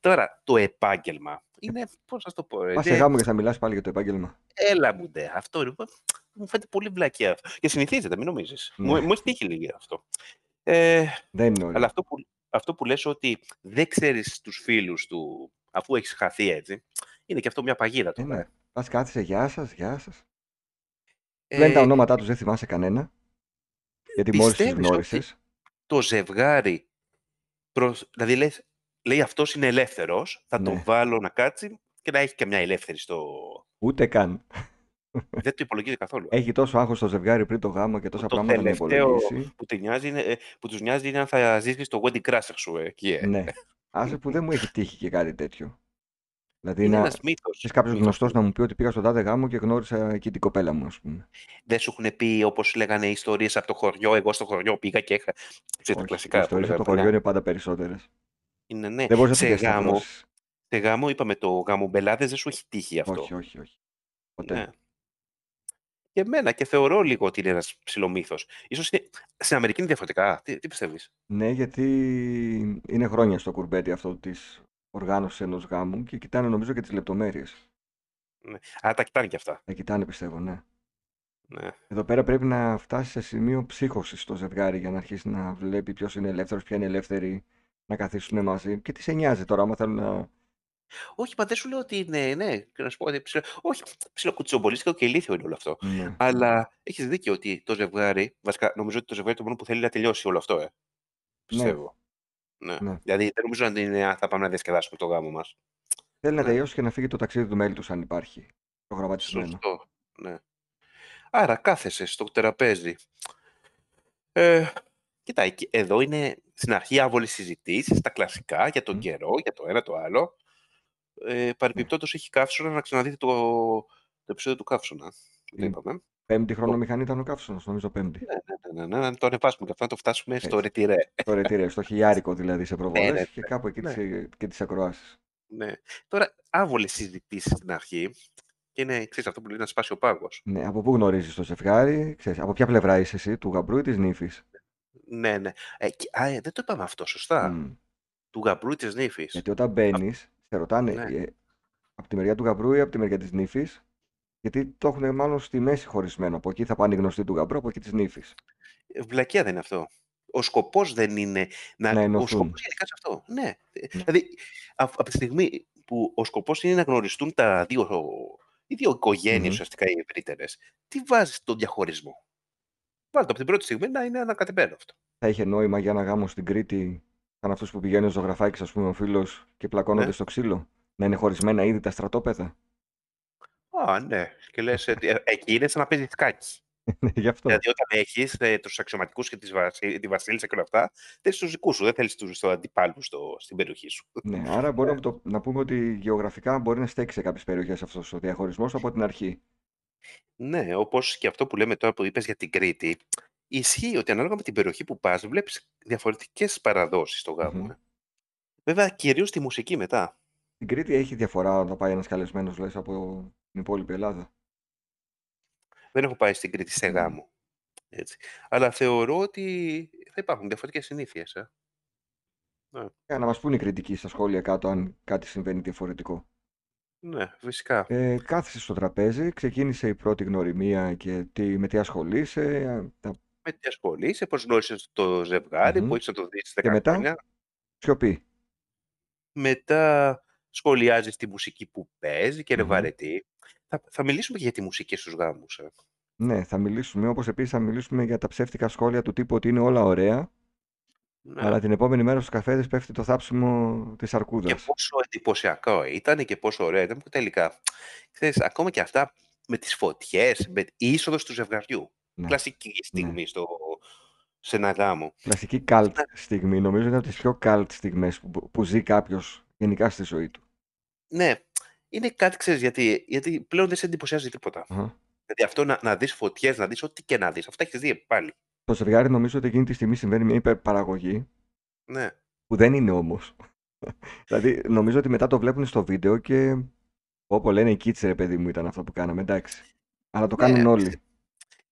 Τώρα, το επάγγελμα είναι, πώς να σου το πω, ρε, Πας σε είναι- γάμο και θα μιλάς πάλι για το επάγγελμα. έλα μου ντε, αυτό είναι, μου φαίνεται πολύ βλακιά αυτό. Και συνηθίζεται, μην νομίζεις. Μου, Ναι. μου έχει τύχει λίγη αυτό. Ε, Δεν είναι ωραίο. αλλά αυτό που, αυτό που λες ότι δεν ξέρεις τους φίλους του, αφού έχεις χαθεί έτσι, είναι και αυτό μια παγίδα Ε, τώρα. ναι. ε. Πας κάθισε, γεια σας, γεια σας. Λένε τα Ε, ονόματά τους, δεν θυμάσαι κανένα. Γιατί μόλις τους πιστεύεις γνώρισες. ότι το ζευγάρι, προς, δηλαδή λες, λέει αυτός είναι ελεύθερος, θα Ναι. το βάλω να κάτσει και να έχει και μια ελεύθερη στο... Ούτε καν. Δεν το υπολογίζει καθόλου. Έχει τόσο άγχος το ζευγάρι πριν το γάμο και τόσα το πράγματα να τελευταίο υπολογίσει. που, τη νοιάζει είναι, ε, που τους νοιάζει είναι αν θα ζήσεις το wedding crasher σου ε, εκεί. Ε. Ναι. Άσε που δεν μου έχει τύχει και κάτι τέτοιο. Δηλαδή Είναι να... ένας μύθος. Ξέρεις κάποιος μύθος. γνωστός να μου πει ότι πήγα στον τάδε γάμο και γνώρισα εκεί την κοπέλα μου, ας πούμε. Δεν σου έχουν πει όπως λέγανε ιστορίες από το χωριό. Εγώ στο χωριό πήγα και είχα. Ξέρεις τα Όχι, οι κλασικά. που ιστορίες από το λέγανε χωριό παλιά. είναι πάντα περισσότερες. Είναι, ναι. Δεν μπορείς να σε, την γάμο, διασταυρώσεις. σε γάμο, είπαμε το γάμο μπελάδες, δεν σου έχει τύχει αυτό. Όχι, όχι, όχι. Ποτέ. Ναι. Και εμένα και θεωρώ λίγο ότι είναι ένας ψηλομύθος. Ίσως είναι... στην Αμερική είναι διαφορετικά. Τι, τι πιστεύεις; Ναι, γιατί είναι χρόνια στο κουρμπέτι αυτό της οργάνωσης ενός γάμου και κοιτάνε νομίζω και τις λεπτομέρειες. Ναι. Α, τα κοιτάνε και αυτά. Τα κοιτάνε πιστεύω, ναι. Ναι. Εδώ πέρα πρέπει να φτάσει σε σημείο ψύχωσης στο ζευγάρι για να αρχίσει να βλέπει ποιος είναι ελεύθερος, ποια είναι ελεύθερη, να καθίσουν μαζί. Και τι σε νοιάζει τώρα, άμα θέλουν να. Όχι, μα δεν σου λέω ότι είναι, ναι, και να σου πω ότι ψηλο... Όχι, ψιλοκουτσομπολίστικο και ηλίθιο είναι όλο αυτό. Ναι. Αλλά έχεις δίκιο ότι το ζευγάρι, βασικά νομίζω ότι το ζευγάρι το μόνο που θέλει είναι να τελειώσει όλο αυτό, ε. Πιστεύω. Ναι. Ναι. Δηλαδή δεν νομίζω ότι είναι, «Α, θα πάμε να διασκεδάσουμε το γάμο μας. Θέλει να Ναι. τελειώσει και να φύγει το ταξίδι του μέλη τους, αν υπάρχει. Προγραμματισμένο. Σωστό. Ναι. Άρα κάθεσαι στο τραπέζι. Ε, κοίτα, εκεί- εδώ είναι στην αρχή άβολες συζητήσεις, τα κλασικά για τον Μμ. καιρό, για το ένα το άλλο. Ε, Παρεμπιπτόντως έχει καύσωνα να ξαναδείτε το, το επεισόδιο του καύσωνα. που Το Τι; είπαμε. Πέμπτη χρονομηχανή ήταν ο καύσωνο, νομίζω πέμπτη. Ναι, ναι, ναι, ναι, να το ανεβάσουμε και αυτό να το φτάσουμε στο Έτσι. ρετυρέ. Το ρετήρε, στο χιλιάρικο δηλαδή σε προβολές Ναι, ναι, και ναι. κάπου εκεί Ναι. τις, και τις ακροάσεις. Ναι. Τώρα, άβολες συζητήσεις στην αρχή και είναι, ξέρεις, αυτό που λέει να σπάσει ο πάγος. Ναι, από πού γνωρίζεις το ζευγάρι, ξέρεις, από ποια πλευρά είσαι εσύ, του γαμπρού ή της νύφης; Ναι, ναι. Ε, και- α, ε, δεν το είπαμε αυτό, σωστά. Του γαμπρού ή της νύφης. Γιατί όταν μπαίνεις, σε ρωτάνε Ναι. ε, από τη μεριά του γαμπρού ή από τη μεριά της νύφης. Γιατί το έχουν μάλλον στη μέση χωρισμένο. Από εκεί θα πάνε οι γνωστοί του γαμπρού, από εκεί της νύφης. Ε, Βλακεία δεν είναι αυτό. Ο σκοπός δεν είναι να... Να ο ενωθούν. σκοπός γενικά σε αυτό. Ναι. Ε, Ναι. Δηλαδή, α- από τη στιγμή που ο σκοπός είναι να γνωριστούν τα δύο, οι δύο οικογένειες Μμμ. ουσιαστικά οι ευρύτερες, τι βάζεις τον διαχωρισμό; Βάλτε από την πρώτη στιγμή να είναι ανακατεμένο αυτό. Θα είχε νόημα για ένα γάμο στην Κρήτη, σαν αυτούς που πηγαίνει ο ζωγραφάκι, ας πούμε, ο φίλος και πλακώνονται Ναι. στο ξύλο. Να είναι χωρισμένα ήδη τα στρατόπεδα. Α, ναι. Και λες, ε, ε, εκεί είναι σαν να παίζει σκάκι. Ναι, Γι' αυτό. Δηλαδή, όταν έχεις ε, τους αξιωματικούς και τις βασι... τη Βασίλισσα και όλα αυτά, θέλει τους δικούς σου, δεν θέλεις τους αντιπάλου στο... στην περιοχή σου. Ναι, άρα μπορούμε να, το, να πούμε ότι γεωγραφικά μπορεί να στέξει σε κάποιες περιοχές αυτός ο διαχωρισμός από την αρχή. Ναι, όπως και αυτό που λέμε τώρα που είπες για την Κρήτη, ισχύει ότι ανάλογα με την περιοχή που πας, βλέπεις διαφορετικές παραδόσεις στο γάμο. Μμμ. ε. Βέβαια, κυρίως τη μουσική μετά. Στην Κρήτη έχει διαφορά όταν πάει ένας καλεσμένος, λες, από την υπόλοιπη Ελλάδα; Δεν έχω πάει στην Κρήτη σε Μμ. γάμο. Έτσι. Αλλά θεωρώ ότι θα υπάρχουν διαφορετικές συνήθειες. Ε. Ναι. Για να μας πούνε οι κριτικοί στα σχόλια κάτω αν κάτι συμβαίνει διαφορετικό. Ναι, φυσικά. Ε, κάθισε στο τραπέζι, ξεκίνησε η πρώτη γνωριμία και τι, με τι ασχολείσαι. ε, Τα... Με τι ασχολείσαι, πώς γνώρισες το ζευγάρι, Μμμ. που έχει να το δεις Και 10 μετά, χρόνια. σιωπή. Μετά σχολιάζεις τη μουσική που παίζεις και είναι Μμμ. βαρετή. Θα, θα μιλήσουμε και για τη μουσική στους γάμους. Ε. Ναι, θα μιλήσουμε, όπως επίσης θα μιλήσουμε για τα ψεύτικα σχόλια του τύπου ότι είναι όλα ωραία, Ναι. αλλά την επόμενη μέρα στους καφέδες πέφτει το θάψιμο της Και αρκούδας. πόσο εντυπωσιακό ήταν και πόσο ωραίο ήταν που τελικά, ξέρεις, ακόμα και αυτά με τις φωτιές, με η είσοδος του ζευγαριού. Ναι, Κλασική ναι. στιγμή στο, σε ένα γάμο. Κλασική cult Να- στιγμή. Νομίζω είναι από τις πιο cult στιγμές που, που ζει κάποιος γενικά στη ζωή του. Ναι, είναι κάτι, ξέρεις, γιατί, γιατί πλέον δεν σε εντυπωσιάζει τίποτα. Αχα. Δηλαδή αυτό να, να δεις φωτιές, να δεις ό,τι και να δεις. Αυτά έχεις δει πάλι. Το ζευγάρι νομίζω ότι εκείνη τη στιγμή συμβαίνει μια υπερπαραγωγή Ναι. που δεν είναι όμως. δηλαδή νομίζω ότι μετά το βλέπουν στο βίντεο και όπου λένε οι kids ρε παιδί μου ήταν αυτό που κάναμε, εντάξει. Αλλά το Ναι, κάνουν όλοι. πιστε-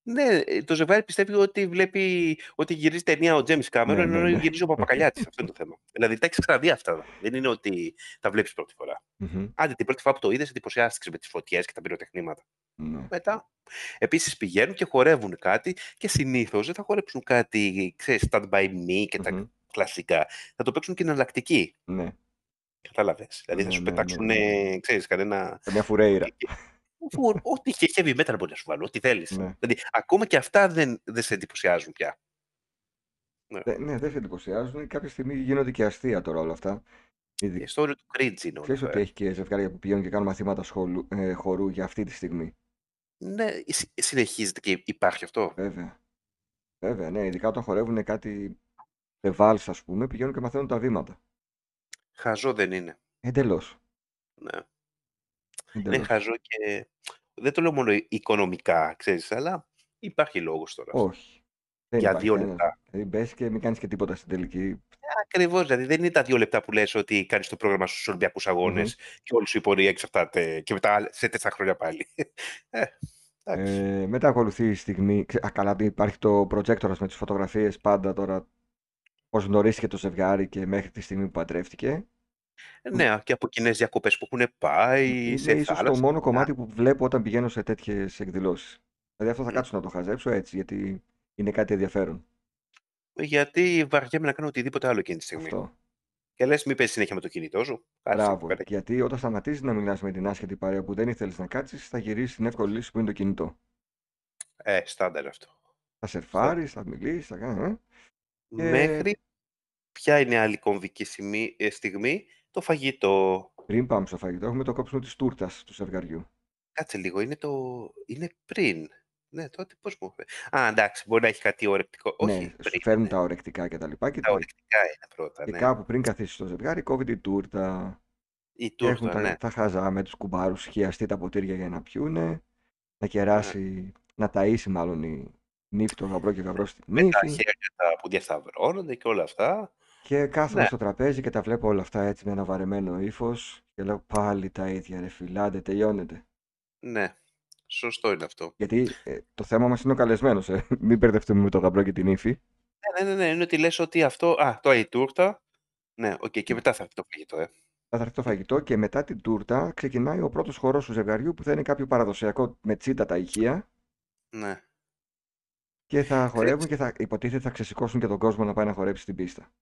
ναι, ε, το ζευγάρι πιστεύει ότι βλέπει ότι γυρίζει ταινία ο Τζέμις Κάμερον, Ναι, ναι, ενώ ναι. γυρίζει ο Παπακαλιάτης. Αυτό είναι το θέμα. Δηλαδή τα έχεις ξαναδεί αυτά. Δεν είναι ότι τα βλέπεις πρώτη φορά. Μμμ. Άντε την πρώτη φορά που το είδες, εντυπωσιάστηκες με τις φωτιές και τα πυροτεχνήματα. Ναι. Μετά. Επίσης πηγαίνουν και χορεύουν κάτι και συνήθως δεν θα χορέψουν κάτι, ξέρεις, stand by me και τα Μμμ. κλασικά. Θα το παίξουν και εναλλακτική. Ναι. Κατάλαβες. Δηλαδή θα Ναι, σου ναι, ναι, πετάξουν, ναι. ξέρεις, κανένα. Καμιά φουρέιρα. Φου- Ό,τι και heavy metal μπορείς να σου βάλω, ό,τι θέλεις. Ναι. Δηλαδή, ακόμα και αυτά δεν, δεν σε εντυπωσιάζουν πια. Ναι. Δε- ναι, δεν σε εντυπωσιάζουν. Κάποια στιγμή γίνονται και αστεία τώρα όλα αυτά. Η Ήδη. ιστορία του cringe είναι όλο Ξέρεις αυτό. ότι ε. έχει και ζευγάρια που πηγαίνουν και κάνουν μαθήματα σχολού, ε, χορού για αυτή τη στιγμή. Ναι, συ- συνεχίζεται και υπάρχει αυτό. Βέβαια. Βέβαια, ναι. Ειδικά όταν χορεύουν κάτι βάλς, ας πούμε, πηγαίνουν και μαθαίνουν τα βήματα. Χαζό δεν είναι. Εντελώς. Ναι. Είναι Εντελώς. χαζό και δεν το λέω μόνο οικονομικά, ξέρεις, αλλά υπάρχει λόγος τώρα. Όχι. Δεν Για υπάρχει δύο κανένας. λεπτά. Δηλαδή μπες και μην κάνεις και τίποτα στην τελική. Ακριβώς, δηλαδή δεν είναι τα δύο λεπτά που λες ότι κάνεις το πρόγραμμα στους Ολυμπιακούς Αγώνες και όλη σου η πορεία εξαρτάται και μετά σε τέσσερα χρόνια πάλι. Ε, εντάξει. Ε, μετά ακολουθεί η στιγμή. ξε- Α, καλά, υπάρχει το projector με τις φωτογραφίες πάντα τώρα. Πώς γνωρίστηκε το ζευγάρι και μέχρι τη στιγμή που παντρεύτηκε. Ναι, και από κοινές διακοπές που έχουν πάει σε Είναι ίσως το θάλασσα. μόνο κομμάτι που βλέπω όταν πηγαίνω σε τέτοιες εκδηλώσεις. Δηλαδή αυτό θα Μμ. κάτσω να το χαζέψω έτσι, γιατί είναι κάτι ενδιαφέρον. Γιατί βαριέμαι να κάνω οτιδήποτε άλλο εκείνη τη στιγμή. Αυτό. Και λες μην παίζει συνέχεια με το κινητό σου. Κάτσε εκεί Μπράβο. πέρα. Γιατί όταν σταματήσεις να μιλάς με την άσχετη παρέα που δεν ήθελες να κάτσεις, θα γυρίσεις την εύκολη λύση που είναι το κινητό. Ε, στάνταρ αυτό. Θα σερφάρεις, θα μιλήσεις, θα κάνεις. ε. Και- Μέχρι ποια είναι άλλη κομβική σημεί- ε, στιγμή, το φαγητό. Πριν πάμε στο φαγητό, έχουμε το κόψιμο της τούρτας του ζευγαριού. Κάτσε λίγο, είναι, το... είναι πριν. Ναι, τότε πώς μου είπε. Α, εντάξει, μπορεί να έχει κάτι ορεκτικό. Όχι, ναι, σου πριν. φέρνουν ναι. τα ορεκτικά και τα λοιπά και, Τα ορεκτικά είναι πρώτα, και ναι. κάπου πριν καθίσει στο ζευγάρι κόβει την τούρτα. Η Και έχουν τούρτα, τα, ναι. τα χαζά με τους κουμπάρους χιαστεί τα ποτήρια για να πιούνε, να κεράσει, να ταΐσει μάλλον η νύφη το γαμπρό και ο γαμπρός τη Με τα νύφη. χέρια τα που διασταυρώνονται και όλα αυτά. Και κάθομαι Ναι. στο τραπέζι και τα βλέπω όλα αυτά έτσι με ένα βαρεμένο ύφος και λέω πάλι τα ίδια ρε φιλάντε, τελειώνεται. Ναι, σωστό είναι αυτό. Γιατί ε, το θέμα μας είναι ο καλεσμένος, ε. μην μπερδευτούμε με το γαμπρό και την ύφη. Ναι, ναι, ναι, είναι ότι λες ότι αυτό, α, τώρα η τούρτα, ναι, οκ, και μετά θα έρθει το φαγητό, ε. Θα έρθει το φαγητό και μετά την τούρτα ξεκινάει ο πρώτος χορός του ζευγαριού που θα είναι κάποιο παραδοσιακό με τσίτα τα ηχεία Ναι. και θα χορεύουν και θα υποτίθεται θα ξεσηκώσουν και τον κόσμο να πάει να χορέψει στην πίστα.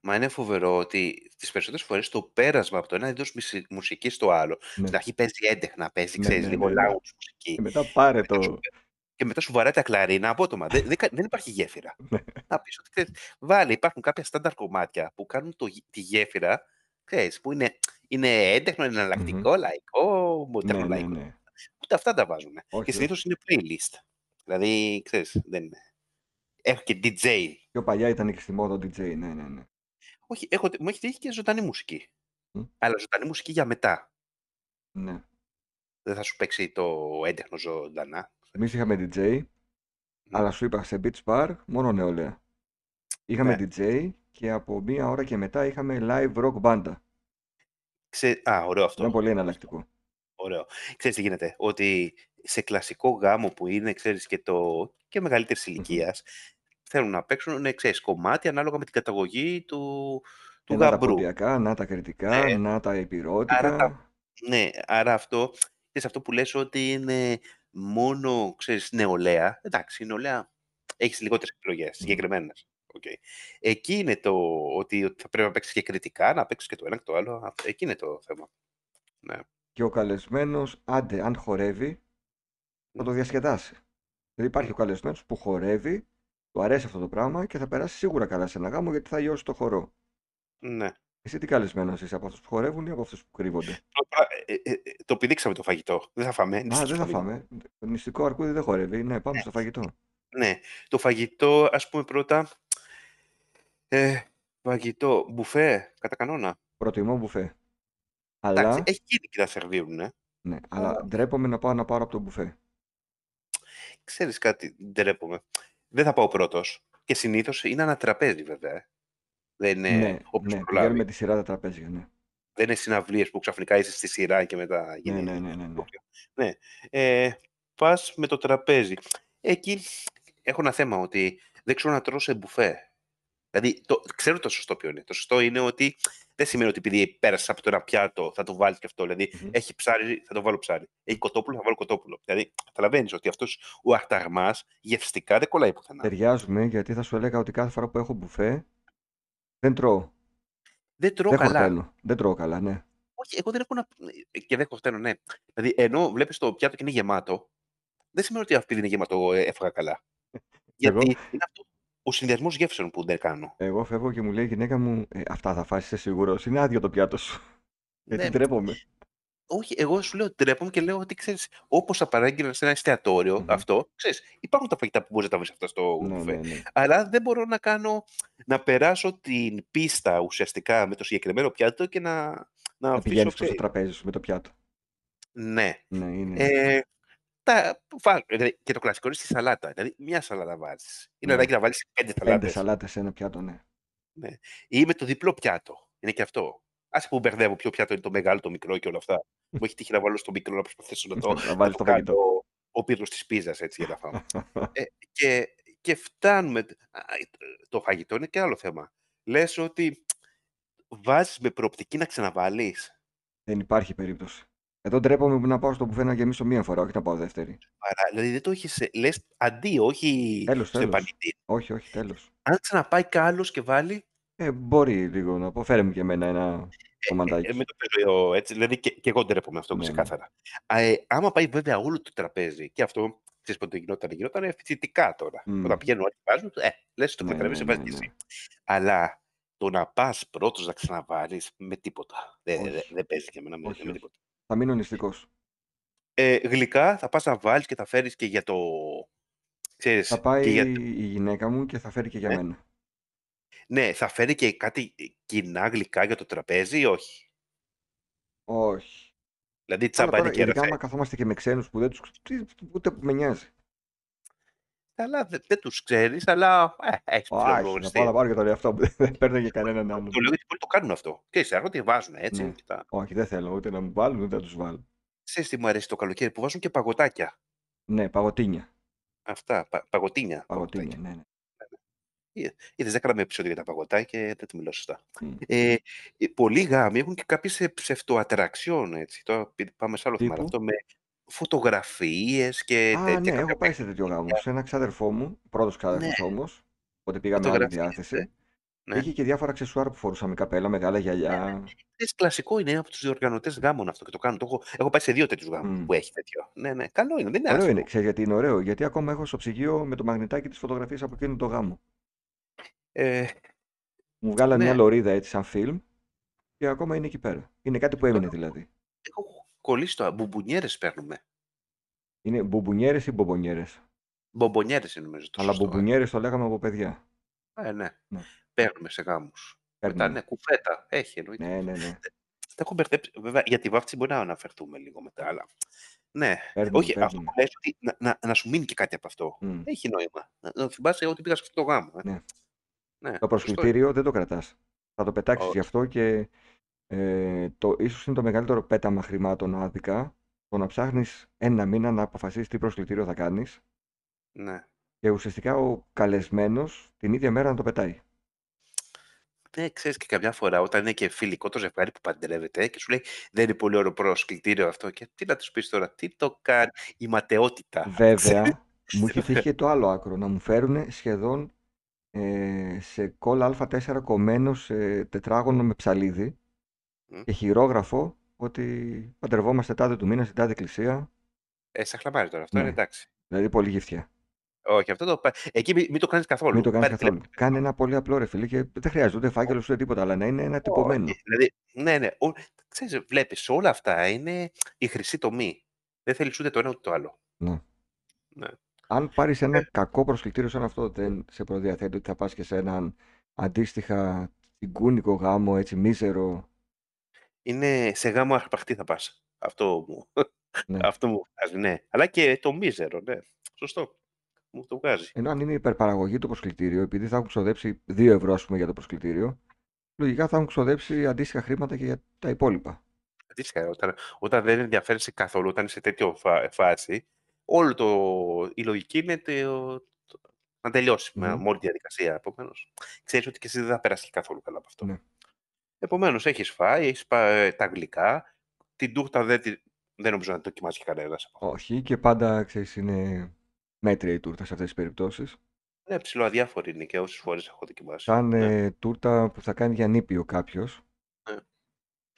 Μα είναι φοβερό ότι τις περισσότερες φορές το πέρασμα από το ένα είδος μουσι- μουσικής στο άλλο, Ναι. στην αρχή παίζει έντεχνα, παίζει, Ναι, ξέρεις, ναι, λίγο ναι, ναι. lounge μουσική. Και μετά πάρε Μετά σου- το. Και μετά σου βαράει τα κλαρίνα απότομα. δεν, δεν, κα- δεν υπάρχει γέφυρα. Ναι. Να πεις ότι ξέρεις, βάλε, υπάρχουν κάποια στάνταρ κομμάτια που κάνουν το, γε- τη γέφυρα, ξέρεις, που είναι, είναι έντεχνο, είναι εναλλακτικό, λαϊκό, Ναι, μοντέρνο ναι, λαϊκό. ναι. Ούτε αυτά τα βάζουν. Όχι, Και συνήθω είναι playlist. Δηλαδή, ξέρεις, δεν είναι. Έχω και DJ. Πιο παλιά ήταν και στη μόδα ο DJ, ναι, ναι, ναι. Όχι, έχω, μου έχει τύχει και ζωντανή μουσική. Μμ. Αλλά ζωντανή μουσική για μετά. ναι. Δεν θα σου παίξει το έντεχνο ζωντανά. Εμείς είχαμε DJ, αλλά σου είπα σε beach bar μόνο νεολαία. Είχαμε Ναι. DJ και από μία ώρα και μετά είχαμε live rock banda. Ξέ... Α, ωραίο αυτό. Ήταν πολύ εναλλακτικό. Ωραίο. Ξέρεις τι γίνεται, ότι σε κλασικό γάμο που είναι, ξέρεις, και, το... και μεγαλύτερης ηλικίας, θέλουν να παίξουν, ναι, ξέρεις, κομμάτι ανάλογα με την καταγωγή του, του Ε, να τα γαμπρού. ποντιακά, να τα κριτικά, Ναι. να τα επιρώτικα. Άρα τα- Ναι, άρα αυτό, ξέρεις, αυτό που λες ότι είναι μόνο, ξέρεις, νεολαία, εντάξει, η νεολαία έχεις λιγότερες επιλογές, συγκεκριμένες. Okay. Εκεί είναι το ότι, ότι θα πρέπει να παίξεις και κριτικά, να παίξεις και το ένα και το άλλο. Αυτό- Εκεί είναι το θέμα. Ναι. Και ο καλεσμένος, άντε, αν χορεύει, θα το διασκεδάσει. Δηλαδή υπάρχει ο καλεσμένος που χορεύει, του αρέσει αυτό το πράγμα και θα περάσει σίγουρα καλά σε ένα γάμο γιατί θα γιώσει το χορό. ναι. Εσύ τι καλεσμένος είσαι από αυτούς που χορεύουν ή από αυτούς που κρύβονται; Τώρα, ε, ε, ε, το πηδήξαμε το φαγητό. Δεν θα φάμε. Α, δεν θα φάμε. Το νηστικό αρκούδι δεν χορεύει. Ναι, πάμε στο φαγητό. Ναι. Το φαγητό, ας πούμε πρώτα, ε, φαγητό, μπουφέ, κατά κανόνα. Προτιμώ μπουφέ. Εντάξει, Αλλά, έχει γίνει και να σερβίρουν, ε. ναι, αλλά ντρέπομαι να πάω να πάρω από το μπουφέ. Ξέρεις κάτι, ντρέπομαι. Δεν θα πάω πρώτος. Και συνήθως είναι ένα τραπέζι βέβαια. ε. Δεν είναι ναι, όποιος ναι, προλάβει. πηγαίνουμε τη σειρά τα τραπέζια. Ναι, Δεν είναι συναυλίες που ξαφνικά είσαι στη σειρά και μετά ναι, γίνει. ναι, ναι. ναι, ναι. Ναι. Ε, πας με το τραπέζι. Εκεί έχω ένα θέμα ότι δεν ξέρω να τρώω σε μπουφέ. Δηλαδή, το, ξέρω το σωστό ποιο είναι. Το σωστό είναι ότι δεν σημαίνει ότι επειδή πέρασε από το ένα πιάτο θα το βάλεις και αυτό. Δηλαδή, Μμμ. έχει ψάρι, θα το βάλω ψάρι. Έχει κοτόπουλο, θα βάλω κοτόπουλο. Δηλαδή, καταλαβαίνεις ότι αυτός ο αχταρμά γευστικά δεν κολλάει πουθενά. Ταιριάζουμε γιατί θα σου έλεγα ότι κάθε φορά που έχω μπουφέ δεν τρώω. Δεν τρώω δεν καλά. χορταίνω. Δεν τρώω καλά, ναι. Όχι, εγώ δεν έχω να. Και δεν χορταίνω, ναι. Δηλαδή, ενώ βλέπεις το πιάτο και είναι γεμάτο, δεν σημαίνει ότι επειδή είναι γεμάτο, εγώ έφαγα καλά. Εγώ- Γιατί είναι αυτό ο συνδυασμός γεύσεων που δεν κάνω. Εγώ φεύγω και μου λέει η γυναίκα μου, «Ε, αυτά θα φας, είσαι σίγουρος. Είναι άδειο το πιάτο σου. Γιατί Ναι. ντρέπομαι. όχι, εγώ σου λέω ντρέπομαι και λέω ότι ξέρεις, όπως θα παράγγειλα σε ένα εστιατόριο Μμμ. αυτό, ξέρεις, υπάρχουν τα φαγητά που μπορείς να τα βρεις αυτά στο Ναι, μπουφέ. ναι, ναι. Αλλά δεν μπορώ να κάνω, να περάσω την πίστα ουσιαστικά με το συγκεκριμένο πιάτο και να, να Να αφήσω, πηγαίνεις προς το ξέρεις. τραπέζι σου με το πιάτο. Ναι. Ναι, είναι. Ε, τα, βάζω, δηλαδή, και το κλασικό είναι στη σαλάτα. Δηλαδή, μια σαλάτα βάζεις. Είναι Ναι. ανάγκη να βάλεις πέντε Πέντε σαλάτες. σαλάτες σε ένα πιάτο, ναι. Ναι. Ή με το διπλό πιάτο. Είναι και αυτό. Άσε που μπερδεύω ποιο πιάτο είναι το μεγάλο, το μικρό και όλα αυτά. Μου έχει τύχει να βάλω στο μικρό να προσπαθήσω να το, Να να βάλεις το το φαγητό. κάνω ο πύρος της πίζας, έτσι, για να φάω. Ε, και, και φτάνουμε... α, Το φαγητό είναι και άλλο θέμα. Λες ότι βάζεις με προοπτική να ξαναβάλεις; Δεν υπάρχει περίπτωση. Εδώ ντρέπομαι που να πάω στο μπουφέ να γεμίσω μία φορά, όχι να πάω δεύτερη. Παρά, δηλαδή δεν το έχεις... Λες αντί, όχι Τέλος, στο τέλος. επανειδή. Όχι, όχι, τέλος. Αν ξαναπάει κι άλλος και βάλει, Ε, μπορεί λίγο να πω. Φέρε μου και εμένα ένα κομμαντάκι. Ε, με το παίζω έτσι, δηλαδή και, και εγώ ντρέπομαι αυτό Ναι, ναι. ξεκάθαρα. Α, ε, άμα πάει βέβαια όλο το τραπέζι, και αυτό ξέρεις πότε γινόταν, γινόταν φοιτητικά τώρα. Μμ. Όταν πηγαίνουν όλοι και βάζουν, ε, λες το Ναι, τραπέζι, ναι, βάζει ναι, και ναι. εσύ. Αλλά το να πας πρώτος να ξαναβάλεις με τίποτα. Δεν Όχι. δε, δεν παίζει και εμένα με, Όχι, με όχι. τίποτα. Θα μείνω νηστικός. Ε, γλυκά θα πας να βάλεις και θα φέρεις και για το. Ξέρεις, Θα πάει και για... η γυναίκα μου και θα φέρει και για Ναι. μένα. Ναι, θα φέρει και κάτι κοινά γλυκά για το τραπέζι ή όχι; Όχι. Δηλαδή Αλλά τσάμπα είναι τώρα, και ειδικά ρεφέ. άμα καθόμαστε και με ξένους που δεν τους... τι- Ούτε που με νοιάζει. Αλλά δεν, δεν τους ξέρεις, αλλά ε, έχεις Όχι, θα ψιλογνωριστεί. πάω να πάρω και τον εαυτό μου. Δεν παίρνω και κανέναν Το άλλον. λέω γιατί πολλοί το κάνουν αυτό. Και σε έρχονται βάζουν έτσι. Ναι. Και τα... Όχι, δεν θέλω ούτε να μου βάλουν ούτε να τους βάλω. Ξέρεις τι μου αρέσει το καλοκαίρι που βάζουν και παγωτάκια. Ναι, παγωτίνια. Αυτά, πα, παγωτίνια. Παγωτίνια, ναι, ναι. Είδες, δεν κάναμε επεισόδιο για τα παγωτάκια και δεν το μιλάω σωστά. Μμ. Ε, ε, πολλοί γάμοι έχουν και κάποιες ψευτοατραξιόν, έτσι. Τώρα πη- πάμε σε άλλο θέμα. Τύπου; Αυτό με φωτογραφίες και Α, τέτοια. ναι, έχω κάποια πάει σε τέτοιο γάμος. Σε ένα ξάδερφό μου, πρώτος ξάδερφος Ναι. όμως, οπότε πήγαμε άλλη φωτογραφίες. διάθεση. Ναι. Είχε και διάφορα αξεσουάρ που φορούσαμε, καπέλα, μεγάλα γυαλιά. Ξέρεις, κλασικό είναι από τους διοργανωτές γάμων αυτό και το κάνουν. Το έχω, έχω πάει σε δύο τέτοιους γάμους Μμ. που έχει τέτοιο. Ναι, ναι, καλό είναι, δεν είναι Ωραίο άσχημο. είναι, ξέρεις γιατί είναι ωραίο; Γιατί ακόμα έχω στο ψυγείο με το μαγνητάκι τις φωτογραφίες από εκείνο το γάμο. Ε, Μου βγάλανε ναι, μια λωρίδα έτσι σαν φιλμ και ακόμα είναι εκεί πέρα. Είναι κάτι που έμεινε τώρα δηλαδή. έχω κολλήσει το μπουμπονιέρε παίρνουμε. Είναι μπουμπονιέρες ή μπομπονιέρες. Μπομπονιέρε είναι νομίζω το Αλλά σωστό. ε. μπομπονιέρες το λέγαμε από παιδιά. Ε, ναι. Ναι. Παίρνουμε σε γάμους. Μετά, Παίρνουμε. ναι, κουφέτα. Έχει εννοείται. Ναι, ναι, ναι. Τα έχω μπερδέψει. Βέβαια, για τη βάφτιση μπορεί να αναφερθούμε λίγο μετά. Αλλά... Ναι. Παίρνουμε, Όχι, αυτό παίρνουμε. που λες ότι να, να, να σου μείνει και κάτι από αυτό. Μμ. Έχει νόημα. Να, να θυμάσαι ότι πήγα σε αυτό το γάμο. Ε. Ναι. Ναι, Το σωστό είναι. προσκλητήριο δεν το κρατάς. Θα το πετάξεις γι' Όχι. αυτό και ε, το, ίσως είναι το μεγαλύτερο πέταμα χρημάτων άδικα το να ψάχνεις ένα μήνα να αποφασίσεις τι προσκλητήριο θα κάνεις Ναι. και ουσιαστικά ο καλεσμένος την ίδια μέρα να το πετάει. Ναι, ξέρεις και καμιά φορά όταν είναι και φιλικό το ζευγάρι που παντρεύεται και σου λέει Δεν είναι πολύ ωραίο προσκλητήριο αυτό. Και τι να τους πεις τώρα, τι το κάνει, η ματαιότητα. Βέβαια, μου είχε τύχει και το άλλο άκρο, να μου φέρουν σχεδόν ε, σε κόλλα Α4 κομμένο σε τετράγωνο με ψαλίδι Μμ. Και χειρόγραφο ότι παντρευόμαστε τάδε του μήνα στην τάδε εκκλησία. Ε, σε χλαμάρι τώρα, αυτό είναι Ναι, εντάξει. δηλαδή πολύ γυφτιά. Όχι, αυτό το. πα- Εκεί μην, μην το κάνεις Μην καθόλου. το κάνεις Πάρε καθόλου. τηλέφωνο. Κάνε ένα πολύ απλό ρε φίλε και δεν χρειάζεται ούτε φάκελο ούτε τίποτα, αλλά να είναι ένα τυπωμένο. Όχι. Δηλαδή, ναι, ναι. Ο, ξέρεις, βλέπεις, όλα αυτά είναι η χρυσή τομή. Δεν θέλεις ούτε το ένα ούτε το άλλο. Ναι. Ναι. Αν πάρεις Ε, ένα κακό προσκλητήριο σαν αυτό, δεν σε προδιαθέτει ότι θα πας και σε έναν αντίστοιχα τσιγκούνικο γάμο, έτσι μίζερο. Είναι σε γάμο αρπαχτή θα πας. Αυτό μου, Ναι. αυτό μου βγάζει, ναι. Αλλά και το μίζερο, ναι. Σωστό. Μου το βγάζει. Ενώ αν είναι υπερπαραγωγή το προσκλητήριο, επειδή θα έχουν ξοδέψει 2 ευρώ ας πούμε, για το προσκλητήριο, λογικά θα έχουν ξοδέψει αντίστοιχα χρήματα και για τα υπόλοιπα. Αντίστοιχα, όταν, όταν δεν ενδιαφέρεσαι καθόλου, όταν είσαι σε τέτοιο φα- φάση, όλο το, η λογική είναι το, το- να τελειώσεις με, Μμμ. με όλη τη διαδικασία. Επομένως, ξέρεις ότι και εσύ δεν θα περάσεις καθόλου καλά από αυτό. Ναι. Επομένως, έχεις φάει, έχεις τα γλυκά. Την τούρτα δεν, τη- δεν νομίζω να το δοκιμάσει κανένας. Όχι, και πάντα ξέρεις, είναι μέτρια η τούρτα σε αυτές τις περιπτώσεις. Ναι, ψηλό αδιάφορη είναι και όσες φορές έχω δοκιμάσει. Σαν Ναι. ε, τούρτα που θα κάνει για νήπιο κάποιος, Ναι.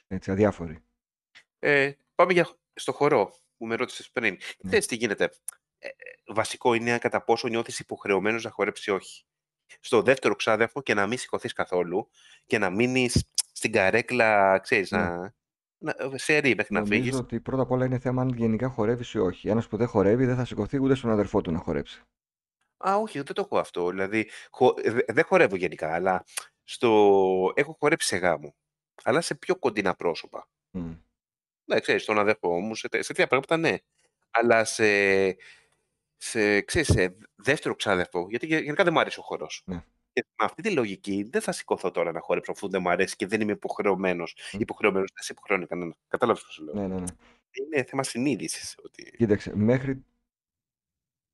έτσι αδιάφορη. Ε, πάμε για, στο χορό που με ρώτησες πριν. Ναι. Ξέρεις τι γίνεται. Ε, ε, βασικό είναι κατά πόσο νιώθεις υποχρεωμένος να χορέψεις ή όχι. Στο δεύτερο ξάδερφο και να μην σηκωθείς καθόλου και να μείνεις στην καρέκλα, ξέρεις, Ναι. να, Να, σε ρί μέχρι να φύγεις. Νομίζω ότι πρώτα απ' όλα είναι θέμα αν γενικά χορεύεις ή όχι. Ένας που δεν χορεύει δεν θα σηκωθεί ούτε στον αδερφό του να χορέψει. Α, όχι, δεν το έχω αυτό. Δηλαδή, χο... δε- δεν χορεύω γενικά, αλλά στο... έχω χορέψει σε γάμο. Αλλά σε πιο κοντινά πρόσωπα. Μμ. Ναι, ξέρεις, τον αδερφό μου, σε, τε- σε τέτοια πράγματα ναι. Αλλά σε, σε, ξέρεις, σε δεύτερο ξάδερφο, γιατί γε- γενικά δεν μου αρέσει ο χορός. Ναι. Και με αυτή τη λογική δεν θα σηκωθώ τώρα να χορέψω αφού δεν μου αρέσει και δεν είμαι υποχρεωμένος. Μμ. Υποχρεωμένος, δεν σε υποχρεώνει κανένα. Κατάλαβες πώς λέω. Ναι, ναι, ναι. Είναι θέμα συνείδησης. Ότι... Κοίταξε, μέχρι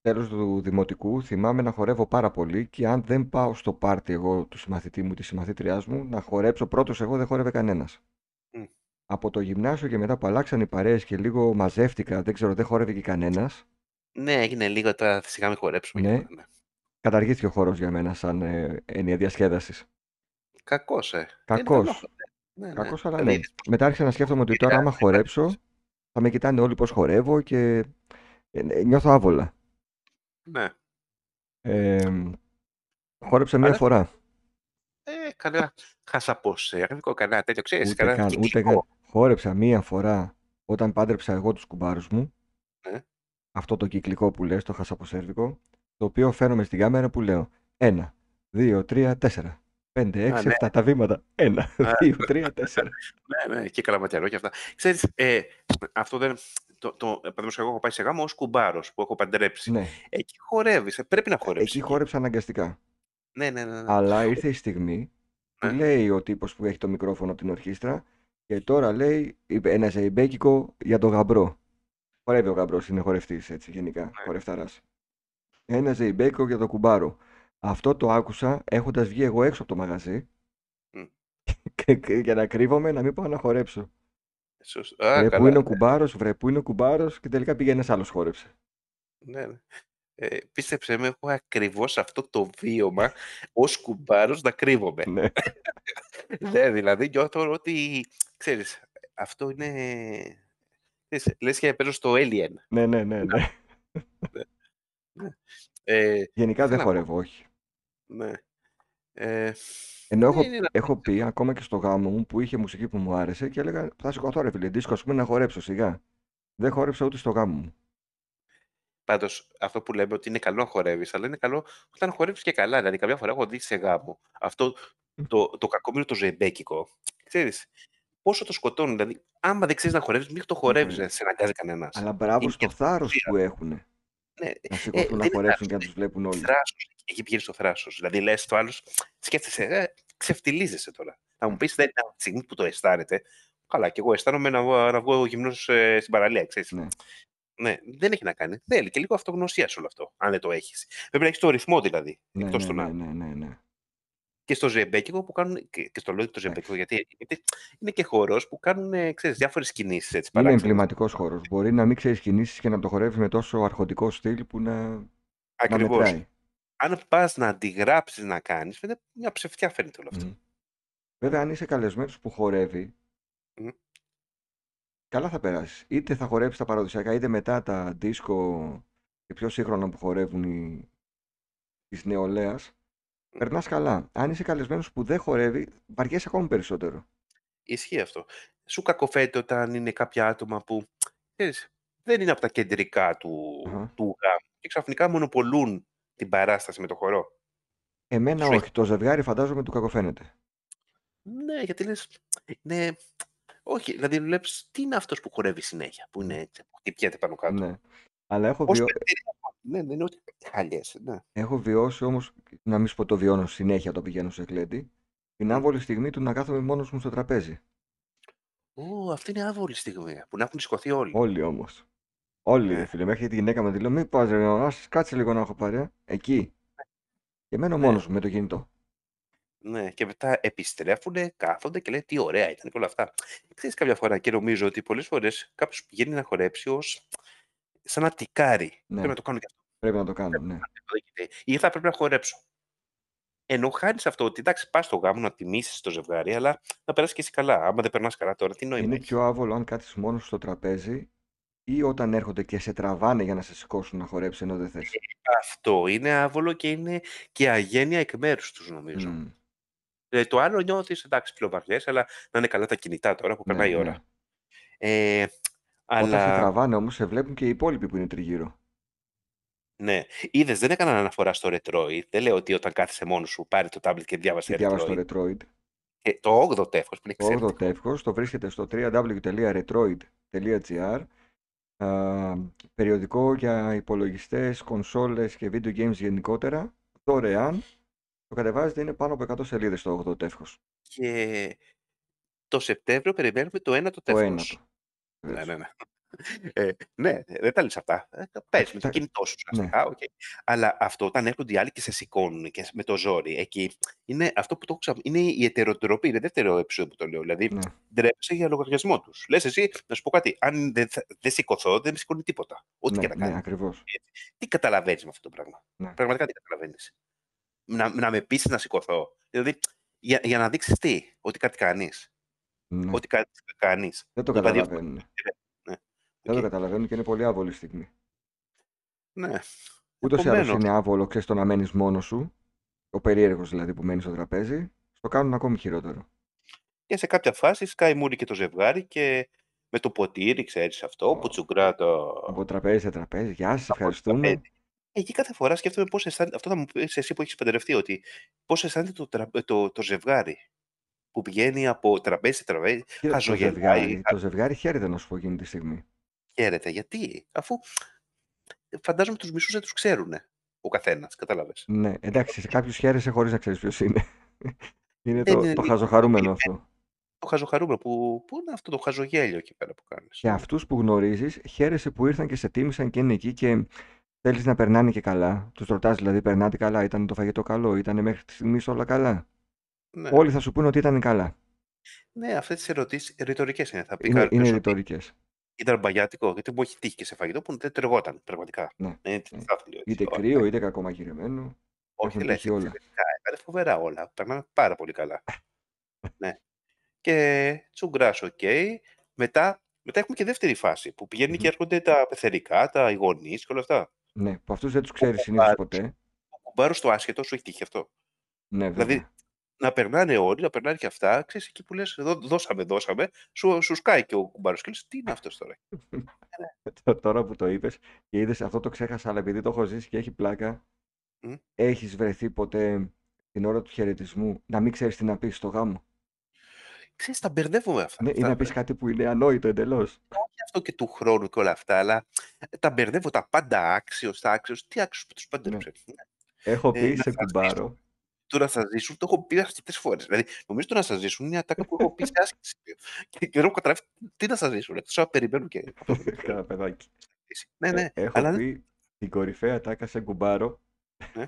τέλος του δημοτικού θυμάμαι να χορεύω πάρα πολύ και αν δεν πάω στο πάρτι εγώ του συμμαθητή μου, της συμμαθήτριάς μου, να χορέψω πρώτος εγώ δεν χόρευε κανένας. Μμ. Από το γυμνάσιο και μετά που αλλάξαν οι παρέες και λίγο μαζεύτηκα, δεν ξέρω, δεν χόρευε και κανένας, Ναι, έγινε λίγο τώρα. Σιγά μην χορέψουμε. Ναι. και τώρα, ναι. Καταργήθηκε ο χώρος για μένα σαν ε, έννοια διασκέδασης. Κακός, ε. Κακός. Είναι καλό. Ναι, ναι. Κακός, αλλά Δηλαδή, ναι. Μετά άρχισα να σκέφτομαι ότι τώρα άμα χορέψω, θα με κοιτάνε όλοι πώς χορεύω και ε, ε, νιώθω άβολα. Ναι. Ε, χόρεψα μία Αλλά- φορά. Ε, κανένα χασαποσέρβικο, κανένα τέτοιο. Ξέρεις, Ούτε κανένα καν, ούτε κυκλικό. καν. Χόρεψα μία φορά όταν πάντρεψα εγώ τους κουμπάρους μου. Ναι. Αυτό το κυκλικό που λες, το χασαποσέρβικο. Το οποίο φαίνομαι στην κάμερα που λέω ένα, δύο, τρία, τέσσερα. Πέντε, έξι, ναι. εφτά, τα βήματα. Ένα, Α. δύο, τρία, τέσσερα. Ναι, ναι, και καλαματιαρό και αυτά. Ξέρεις, ε, αυτό δεν... Το, το, παραδείγματος, εγώ έχω πάει σε γάμο ως κουμπάρος που έχω παντρέψει. ναι, Εκεί χορεύεις, ε, πρέπει να χορέψεις. εκεί χόρεψα αναγκαστικά. Ναι, ναι, ναι. ναι. Αλλά ήρθε η στιγμή που Ναι. λέει ο τύπος που έχει το μικρόφωνο από την ορχήστρα και τώρα λέει είπε, ένας ζεϊμπέκικο για το γαμπρό. Χορεύει ο γαμπρός, είναι χορευτής έτσι γενικά, χορευταράς. Ένα ζεϊμπέκικο για το κουμπάρο. Αυτό το άκουσα έχοντας βγει εγώ έξω από το μαγαζί Μμ. και, και για να κρύβομαι να μην πάω να χορέψω. Σωστό. Α, βρε καλά. που είναι ο κουμπάρος, βρε που είναι ο κουμπάρος και τελικά πήγε ένας άλλος χόρεψε. Ναι, ναι. Ε, πίστεψε με, έχω ακριβώς αυτό το βίωμα ως κουμπάρος να κρύβομαι. ναι. Ναι, δηλαδή νιώθω ότι, ξέρεις, αυτό είναι... Ξέρεις, λες και παίζω στο Alien. ναι, ναι, ναι, ναι. Ε, Γενικά δεν να- χορεύω, όχι. ναι. Ε, Ενώ έχω, είναι ένα- έχω πει ακόμα και στο γάμο μου που είχε μουσική που μου άρεσε και έλεγα θα σηκωθώ ρε φίλε, δίσκο ας πούμε να χορέψω σιγά. Δεν χόρεψα ούτε στο γάμο μου. πάντως, αυτό που λέμε ότι είναι καλό να χορεύεις, αλλά είναι καλό όταν χορεύεις και καλά. Δηλαδή, καμιά φορά έχω δει σε γάμο αυτό το, το κακόμοιρο το ζεμπέκικο. Ξέρεις, πόσο το σκοτώνουν. Δηλαδή, άμα δεν ξέρεις να χορεύεις, μην το χορεύεις, Ναι. δεν σε αναγκάζει κανένας. Αλλά μπράβο Είναι στο και θάρρος ουσία. που έχουν Ναι, να σηκωθούν δεν να είναι χορέψουν και να θάρρος, τους βλέπουν όλοι. θράσος. Εκεί πηγαίνει στο θράσος. Δηλαδή, λες το άλλος, σκέφτεσαι, ε, ξεφτιλίζεσαι τώρα. Θα μου πεις, δεν είναι από τη στιγμή που το αισθάνεται. Καλά, και εγώ αισθάνομαι να, βγω- να βγω γυμνός ε, στην παραλία, ξέρεις. Ναι. Ναι, δεν έχει να κάνει. Θέλει και λίγο αυτογνωσία σε όλο αυτό, αν δεν το έχεις. Πρέπει να έχεις το ρυθμό δηλαδή. Ναι, εκτός ναι, των ναι, άλλων. ναι, ναι, ναι. Και στο ζεμπέκικο που κάνουν. Και, και στο λέω το ζεμπέκικο, γιατί γιατί είναι και χώρος που κάνουν ε, ξέρεις, διάφορες κινήσεις έτσι Είναι παράξενες. εμβληματικός χώρος. Μπορεί να μην ξέρεις κινήσεις και να το χορεύεις με τόσο αρχοντικό στυλ που να, να Ακριβώς. μετράει. Αν πας να αντιγράψεις να κάνεις, φαίνεται μια ψευτιά φαίνεται όλο αυτό. Μμ. Βέβαια, αν είσαι καλεσμένος που χορεύει, Μμ. καλά θα περάσεις. Είτε θα χορέψεις τα παραδοσιακά, είτε μετά τα δίσκο και πιο σύγχρονα που χορεύουν οι... της νεολαίας. Περνάς καλά. Αν είσαι καλεσμένος που δεν χορεύει, βαριέσαι ακόμη περισσότερο. Ισχύει αυτό. Σου κακοφαίνεται όταν είναι κάποια άτομα που ξέρεις, δεν είναι από τα κεντρικά του, Αχα. του γάμου και ξαφνικά μονοπολούν την παράσταση με το χορό. Εμένα Σου όχι. Το ζευγάρι φαντάζομαι του κακοφαίνεται. Ναι, γιατί λες, ναι, όχι, δηλαδή βλέπεις τι είναι αυτός που χορεύει συνέχεια, που είναι έτσι, που χτυπιέται πάνω κάτω. Ναι. Αλλά έχω, Ως βιω... εταιρεία, ναι, δεν είναι ούτε χαλιές, ναι. έχω βιώσει όμως, να μην σου πω το βιώνω συνέχεια το πηγαίνω σε κλέντι, την Μμ. άβολη στιγμή του να κάθομαι μόνος μου στο τραπέζι. Ω, αυτή είναι άβολη στιγμή, που να έχουν σηκωθεί όλοι. Όλοι όμως. Όλοι, Ναι. ρε φίλε. Μέχρι τη γυναίκα με τη λέω: Μην πας, ρε, ας κάτσε λίγο να έχω παρέα. Εκεί. Και μένω Ναι. μόνος μου με το κινητό. Ναι, και μετά επιστρέφουν, κάθονται και λένε τι ωραία ήταν και όλα αυτά. Ξέρεις κάποια φορά και νομίζω ότι πολλές φορές κάποιος πηγαίνει να χορέψει ως σαν να τικάρει. Ναι. Πρέπει να το κάνω και αυτό. Πρέπει να το κάνω, ναι. δεν γίνεται. Ή θα πρέπει να χορέψω. Ενώ χάνεις αυτό ότι εντάξει, πας στο γάμο να τιμήσεις το ζευγάρι, αλλά να περάσεις και εσύ καλά. Άμα δεν περνάς καλά τώρα, τι νόημα Είναι έχει; πιο άβολο αν κάτσεις μόνος σου στο τραπέζι ή όταν έρχονται και σε τραβάνε για να σε σηκώσουν να χορέψει ενώ δεν θες. Αυτό είναι άβολο και είναι και αγένεια εκ μέρους τους, νομίζω. Μμ. Ε, το άλλο νιώθεις εντάξει, πλοβαριέ, αλλά να είναι καλά τα κινητά τώρα που Ναι, περνάει η ώρα. ναι. Ε, αλλά... Όταν σε τραβάνε όμως σε βλέπουν και οι υπόλοιποι που είναι τριγύρω. Ναι. Είδες, δεν έκαναν αναφορά στο Retroid. Δεν λέω ότι όταν κάθεσαι μόνος σου, πάρει το tablet και διάβασε και Retroid. το Retroid. Ε, το 8ο τεύχο που είναι εξαιρετικό. Το 8ο τεύχο το βρίσκεται στο www.retroid.gr. Α, περιοδικό για υπολογιστές, κονσόλες και video games γενικότερα. Δωρεάν. Το κατεβάζετε είναι πάνω από 100 σελίδες το 8ο τεύχος. Και το Σεπτέμβριο περιμένουμε το 1ο τεύχος. Το 1ο. Ναι, βεβαίως. ναι, ναι. Ε, ναι, δεν τα λες αυτά. Ε, πες με το τα- κινητό σου ναι. ουσιαστικά. οκ. Αλλά αυτό όταν έρχονται οι άλλοι και σε σηκώνουν και με το ζόρι, εκεί είναι αυτό που το έχω ξα... είναι η ετεροντροπή. Είναι δεύτερο επεισόδιο που το λέω. Δηλαδή, Ναι. ντρέπεσαι για λογαριασμό τους. Λες εσύ, να σου πω κάτι, αν δεν, θα- δεν σηκωθώ, δεν με σηκώνει τίποτα. Ό,τι και Ναι, να ναι, κάνει. ακριβώς. Τι καταλαβαίνεις με αυτό το πράγμα; Ναι. Πραγματικά τι καταλαβαίνεις; Να, να με πείσει να σηκωθώ. Δηλαδή, για, για να δείξεις τι, ότι κάτι κάνεις. Ναι. Ότι κάτι κάνει. Δεν το το είπα δύο καταλαβαίνουν. Ναι. Δεν το Οκ. καταλαβαίνουν και είναι πολύ άβολη στιγμή. Ναι. Ούτως ή άλλως Επομένως, είναι άβολο, ξέρεις το να μένεις μόνος σου. Ο περίεργος δηλαδή που μένεις στο τραπέζι. Το κάνουν ακόμη χειρότερο. Και σε κάποια φάση σκάει μούρη και το ζευγάρι και με το ποτήρι, ξέρεις αυτό, Ω. που τσουγκρά το... Από τραπέζι σε τραπέζι. Γεια σας, το ευχαριστούμε. τραπέζι. Εκεί κάθε φορά σκέφτομαι πώς αισθάνεται, αυτό θα μου πεις εσύ που έχεις παντρευτεί, ότι πώς αισθάνεται το, τρα- το, το ζευγάρι που πηγαίνει από τραπέζι σε τραπέζι, Κοίτα, το χαζογελάει, ζευγάρι, το ζευγάρι χαίρεται να σου πω εκείνη τη στιγμή. χαίρεται. Γιατί, αφού φαντάζομαι τους μισούς δεν τους ξέρουν ο καθένας, κατάλαβες. Ναι, εντάξει, σε κάποιους χαίρεσαι χωρίς να ξέρεις ποιος είναι. είναι Δεν το, είναι το λίγο χαζοχαρούμενο το αυτό. Το χαζοχαρούμενο, που, που είναι αυτό το χαζογέλιο εκεί πέρα που κάνεις. Και αυτούς που γνωρίζεις, χαίρεσαι που ήρθαν και σε τίμησαν και είναι εκεί και θέλεις να περνάνε και καλά. Τους ρωτάς δηλαδή, περνάτε καλά, ήταν το φαγητό καλό, ήταν μέχρι τη στιγμής όλα καλά. Ναι, Όλοι θα σου πούνε ότι ήταν καλά. ναι αυτές τις ερωτήσεις ρητορικές είναι. Θα πει Είναι, κάποιος είναι ότι ρητορικές. ήταν μπαγιάτικο, γιατί μου έχει τύχει και σε φαγητό που δεν τρεγόταν πραγματικά. Ναι, Ε, ναι. θα ήθελε, έτσι. Είτε Όχι, κρύο, είτε κακομαγειρεμένο. όχι Έχουν λες, τύχει όλα. εξαιρετικά. Έκανε φοβερά όλα. Περνάμε πάρα πολύ καλά. ναι. Και τσουγκράς, οκ. Μετά, μετά έχουμε και δεύτερη φάση που πηγαίνουν Μμμ. και έρχονται τα πεθερικά, τα οι γονείς και όλα αυτά. Ναι, που αυτούς δεν τους Ο ξέρεις συνήθως κουμπάρος, ποτέ. ο κουμπάρος στο άσχετο σου έχει τύχει αυτό; Ναι, Δηλαδή, βέβαια. Να περνάνε όλοι, να περνάνε και αυτά. Ξέρεις, εκεί που λες, «Δώ- δώσαμε, δώσαμε, σου, σου σκάει και ο κουμπάρος και λες, τι είναι αυτός τώρα; Τώρα που το είπες και είδες αυτό το ξέχασα, αλλά επειδή το έχω ζήσει και έχει πλάκα, Μμ. έχεις βρεθεί ποτέ την ώρα του χαιρετισμού να μην ξέρεις τι να πεις στο γάμο; Ξέρεις, τα μπερδεύουμε αυτά. Ναι, ή αυτά να πεις κάτι που είναι ανόητο εντελώς. όχι αυτό και του χρόνου και όλα αυτά, αλλά τα μπερδεύω τα πάντα άξιος, τα άξιος. Τι άξιος που τους Ναι. πάντεψε. Έχω Ε, πει να σε σας κουμπάρο. Το να σας ζήσουν το έχω πει αρκετές φορές. Δηλαδή, νομίζω το να σας ζήσουν είναι ατάκα που έχω πει σε άσχημο σημείο. Και, και δεν έχω καταλάβει τι να σας ζήσουν. Εκτό να περιμένουν και αυτό που Καλά, παιδάκι. Ναι, Ε, ναι. έχω Αλλά δεν- πει την κορυφαία τάκα σε κουμπάρο. Ναι.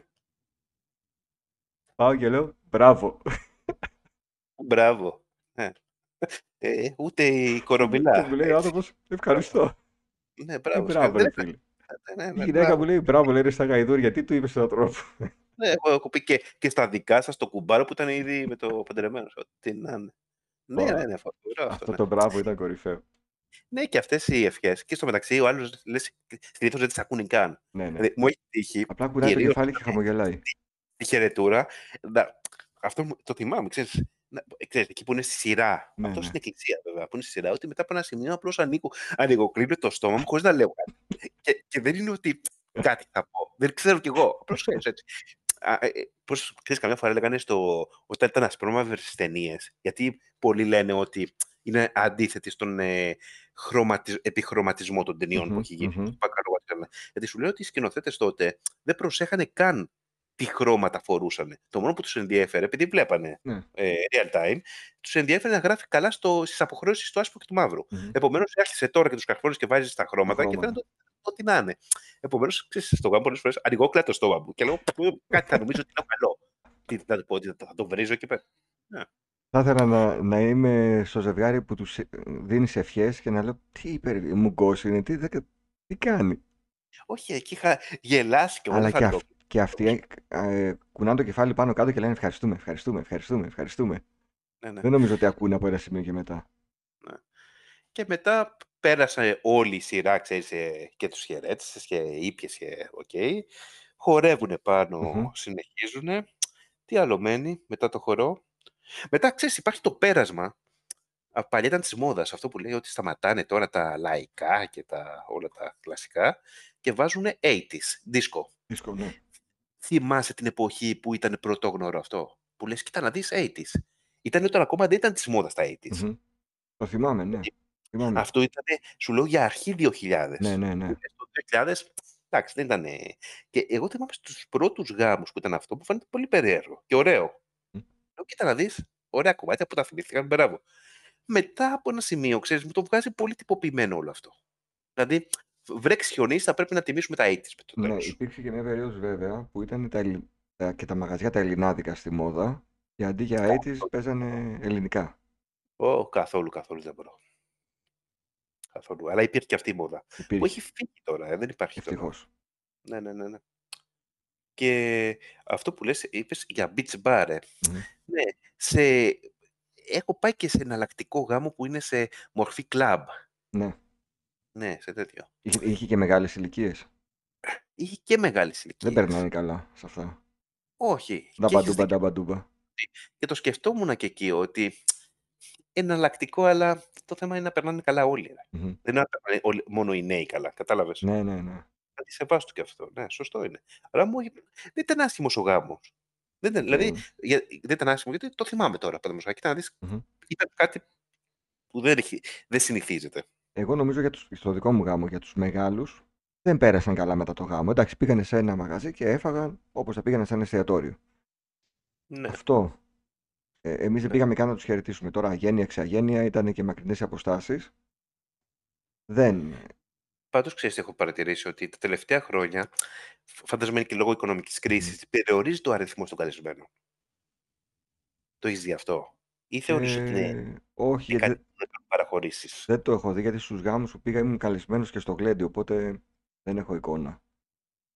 Πάω και λέω μπράβο. Μπράβο. Ε. Ε, ούτε η Και κορομπιλά. μου λέει ο άνθρωπος ευχαριστώ. Ναι, Τι μπράβο. μπράβο, Δεν ρε έφερε. φίλε. Ναι, Η ναι, γυναίκα μπράβο. μου λέει μπράβο, λέει ρε στα γαϊδούρια, τι του είπες στον τρόπο. Ναι, εγώ έχω πει και, και στα δικά σας το κουμπάρο που ήταν ήδη με το παντρεμένο. Τι να είναι. Ναι, Ωραία. ναι, ναι, φοβερό αυτό. Αυτό Ναι. το μπράβο ήταν κορυφαίο. Ναι, και αυτές οι ευχές. Και στο μεταξύ, ο άλλος λες, συνήθως δεν τις ακούνε καν. Ναι, ναι. Δηλαδή, μου έχει τύχει Απλά κουνάει το κυρίως κεφάλι και χαμογελάει. τη χαιρετούρα. να- αυτό μου- το θυμάμαι, ξέρεις, να, ξέρεις, εκεί που είναι στη σειρά. Ναι, αυτό ναι. στην εκκλησία, βέβαια, που είναι στη σειρά, ότι μετά από ένα σημείο απλώς ανοίγω, ανοίγω κλείνω το στόμα μου χωρίς να λέω κάτι. και, και δεν είναι ότι κάτι θα πω. Δεν ξέρω κι εγώ. Απλώς έτσι. Α, ε, ε, πώς, ξέρεις, καμιά φορά λέγανε στο, όταν ήταν ασπρόμαυρες στις ταινίες, γιατί πολλοί λένε ότι είναι αντίθετοι στον ε, χρωματι- επιχρωματισμό των ταινιών που Μμμ, έχει γίνει. μμμ. στο Πακαλό, ξέρουμε. Γιατί σου λέω ότι οι σκηνοθέτες τότε δεν προσέχανε καν τι χρώματα φορούσαν. Το μόνο που τους ενδιέφερε, επειδή βλέπανε Ναι. ε, real time, τους ενδιέφερε να γράφει καλά στις αποχρώσεις του άσπρου και του μαύρου. Μμμ. Επομένως, άρχισε τώρα και τους καρφώνεις και βάζεις τα χρώματα και χρώματα. φαίνεται ό,τι να είναι. Επομένως, στο γάμο πολλές φορές ανοιγώ κλαίω το στόμα μου και λέω κάτι θα νομίζω ότι είναι καλό. Τι θα του πω, ότι θα το βρίζω εκεί πέρα. Θα ήθελα να, να είμαι στο ζευγάρι που τους δίνεις ευχές και να λέω τι είπε, μου είναι, τι, δεν- τι κάνει; Όχι, εκεί είχα γελάσει και εγώ Αλλά δεν και, θα το αυ- και αυτοί ε, κουνάνε το κεφάλι πάνω κάτω και λένε ευχαριστούμε, ευχαριστούμε, ευχαριστούμε, ευχαριστούμε. ναι, ναι. Δεν νομίζω ότι ακούνε από ένα σημείο και μετά. Και μετά πέρασε όλη η σειρά, ξέρεις, ε, και τους χαιρέτησες και ήπιες και οκ. Χορεύουνε πάνω, Μμμ. συνεχίζουνε. Τι άλλο μένει μετά το χορό. Μετά, ξέρεις, υπάρχει το πέρασμα. Α, Παλιά ήταν της μόδας αυτό που λέει ότι σταματάνε τώρα τα λαϊκά και τα, όλα τα κλασικά και βάζουν 80s, disco. Disco, ναι. Θυμάσαι την εποχή που ήταν πρωτόγνωρο αυτό, που λες, κοίτα να δεις 80s. Ήταν όταν ακόμα δεν ήταν της μόδας τα 80s. Μμμ. Το θυμάμαι, ναι. Θυμάμαι. Αυτό ήταν, σου λέω, για αρχή 2000. Ναι, ναι, ναι. Που Στο 2000, εντάξει, δεν ήταν... Και εγώ θυμάμαι στους πρώτους γάμους που ήταν αυτό, που φαίνεται πολύ περίεργο και ωραίο. Μμ. Λέω, κοίτα να δεις, ωραία κομμάτια που τα θυμήθηκαν, μπράβο. Μετά από ένα σημείο, ξέρεις, μου το βγάζει πολύ τυποποιημένο όλο αυτό. Δηλαδή, βρέξει χιονίσει, θα πρέπει να τιμήσουμε τα 80s με το Ναι, τέλος. υπήρξε και μια περίοδος βέβαια που ήταν τα, ελλη- τα- και τα μαγαζιά τα ελληνάδικα στη μόδα και αντί για 80s παίζανε ελληνικά. Ω, καθόλου, καθόλου δεν μπορώ. Καθόλου. Αλλά υπήρχε και αυτή η μόδα. Που Υπήρχε, έχει φύγει τώρα, ε, δεν υπάρχει τώρα. ευτυχώς. Ναι, ναι, ναι, ναι. Και αυτό που λες, είπες για beach bar, ε. Μμμ. Ναι, σε... έχω πάει και σε εναλλακτικό γάμο που είναι σε μορφή club. Ναι. Ναι, σε τέτοιο. Είχε, είχε και μεγάλες ηλικίες. Είχε και μεγάλες Δεν ηλικίες. περνάνε καλά σε αυτά. Όχι. Και, έχεις Νταμπαντούμπα, δίκιο. νταμπαντούμπα. και το σκεφτόμουν και εκεί ότι εναλλακτικό, αλλά το θέμα είναι να περνάνε καλά όλοι. ρε. Μμμ. Δεν είναι να περνάνε όλοι- μόνο οι νέοι καλά. Κατάλαβες; Ναι, ναι, ναι. Αντισεβάστο και αυτό. Ναι, σωστό είναι. Αλλά μου δεν ήταν άσχημος ο γάμος. Δεν ήταν, δηλαδή, Οκ. για, δεν ήταν άσχημο γιατί το θυμάμαι τώρα. Παραδείγματος χάρη. Κοίτα να δεις, Μμμ. ήταν κάτι που δεν, έχει, δεν συνηθίζεται. Εγώ νομίζω για τους, στο δικό μου γάμο για τους μεγάλους δεν πέρασαν καλά μετά το γάμο. Εντάξει, πήγανε σε ένα μαγαζί και έφαγαν όπως θα πήγανε σε ένα εστιατόριο. Ναι. Αυτό. Ε, εμείς δεν Ναι. πήγαμε καν να τους χαιρετήσουμε. Τώρα αγένεια, εξαγένεια, ήταν και μακρινές οι αποστάσεις. Δεν. Πάντως, ξέρεις, έχω παρατηρήσει ότι τα τελευταία χρόνια, φαντάζομαι είναι και λόγω οικονομικής κρίσης, περιορίζει το αριθμός των καλεσμένων. Το έχεις δει αυτό; Ή θεωρείς ότι είναι, Ε, όχι, είναι γιατί κάτι που να κάνουν παραχωρήσεις; δεν το έχω δει γιατί στους γάμους που πήγα ήμουν καλεσμένος και στο γλέντι, οπότε δεν έχω εικόνα.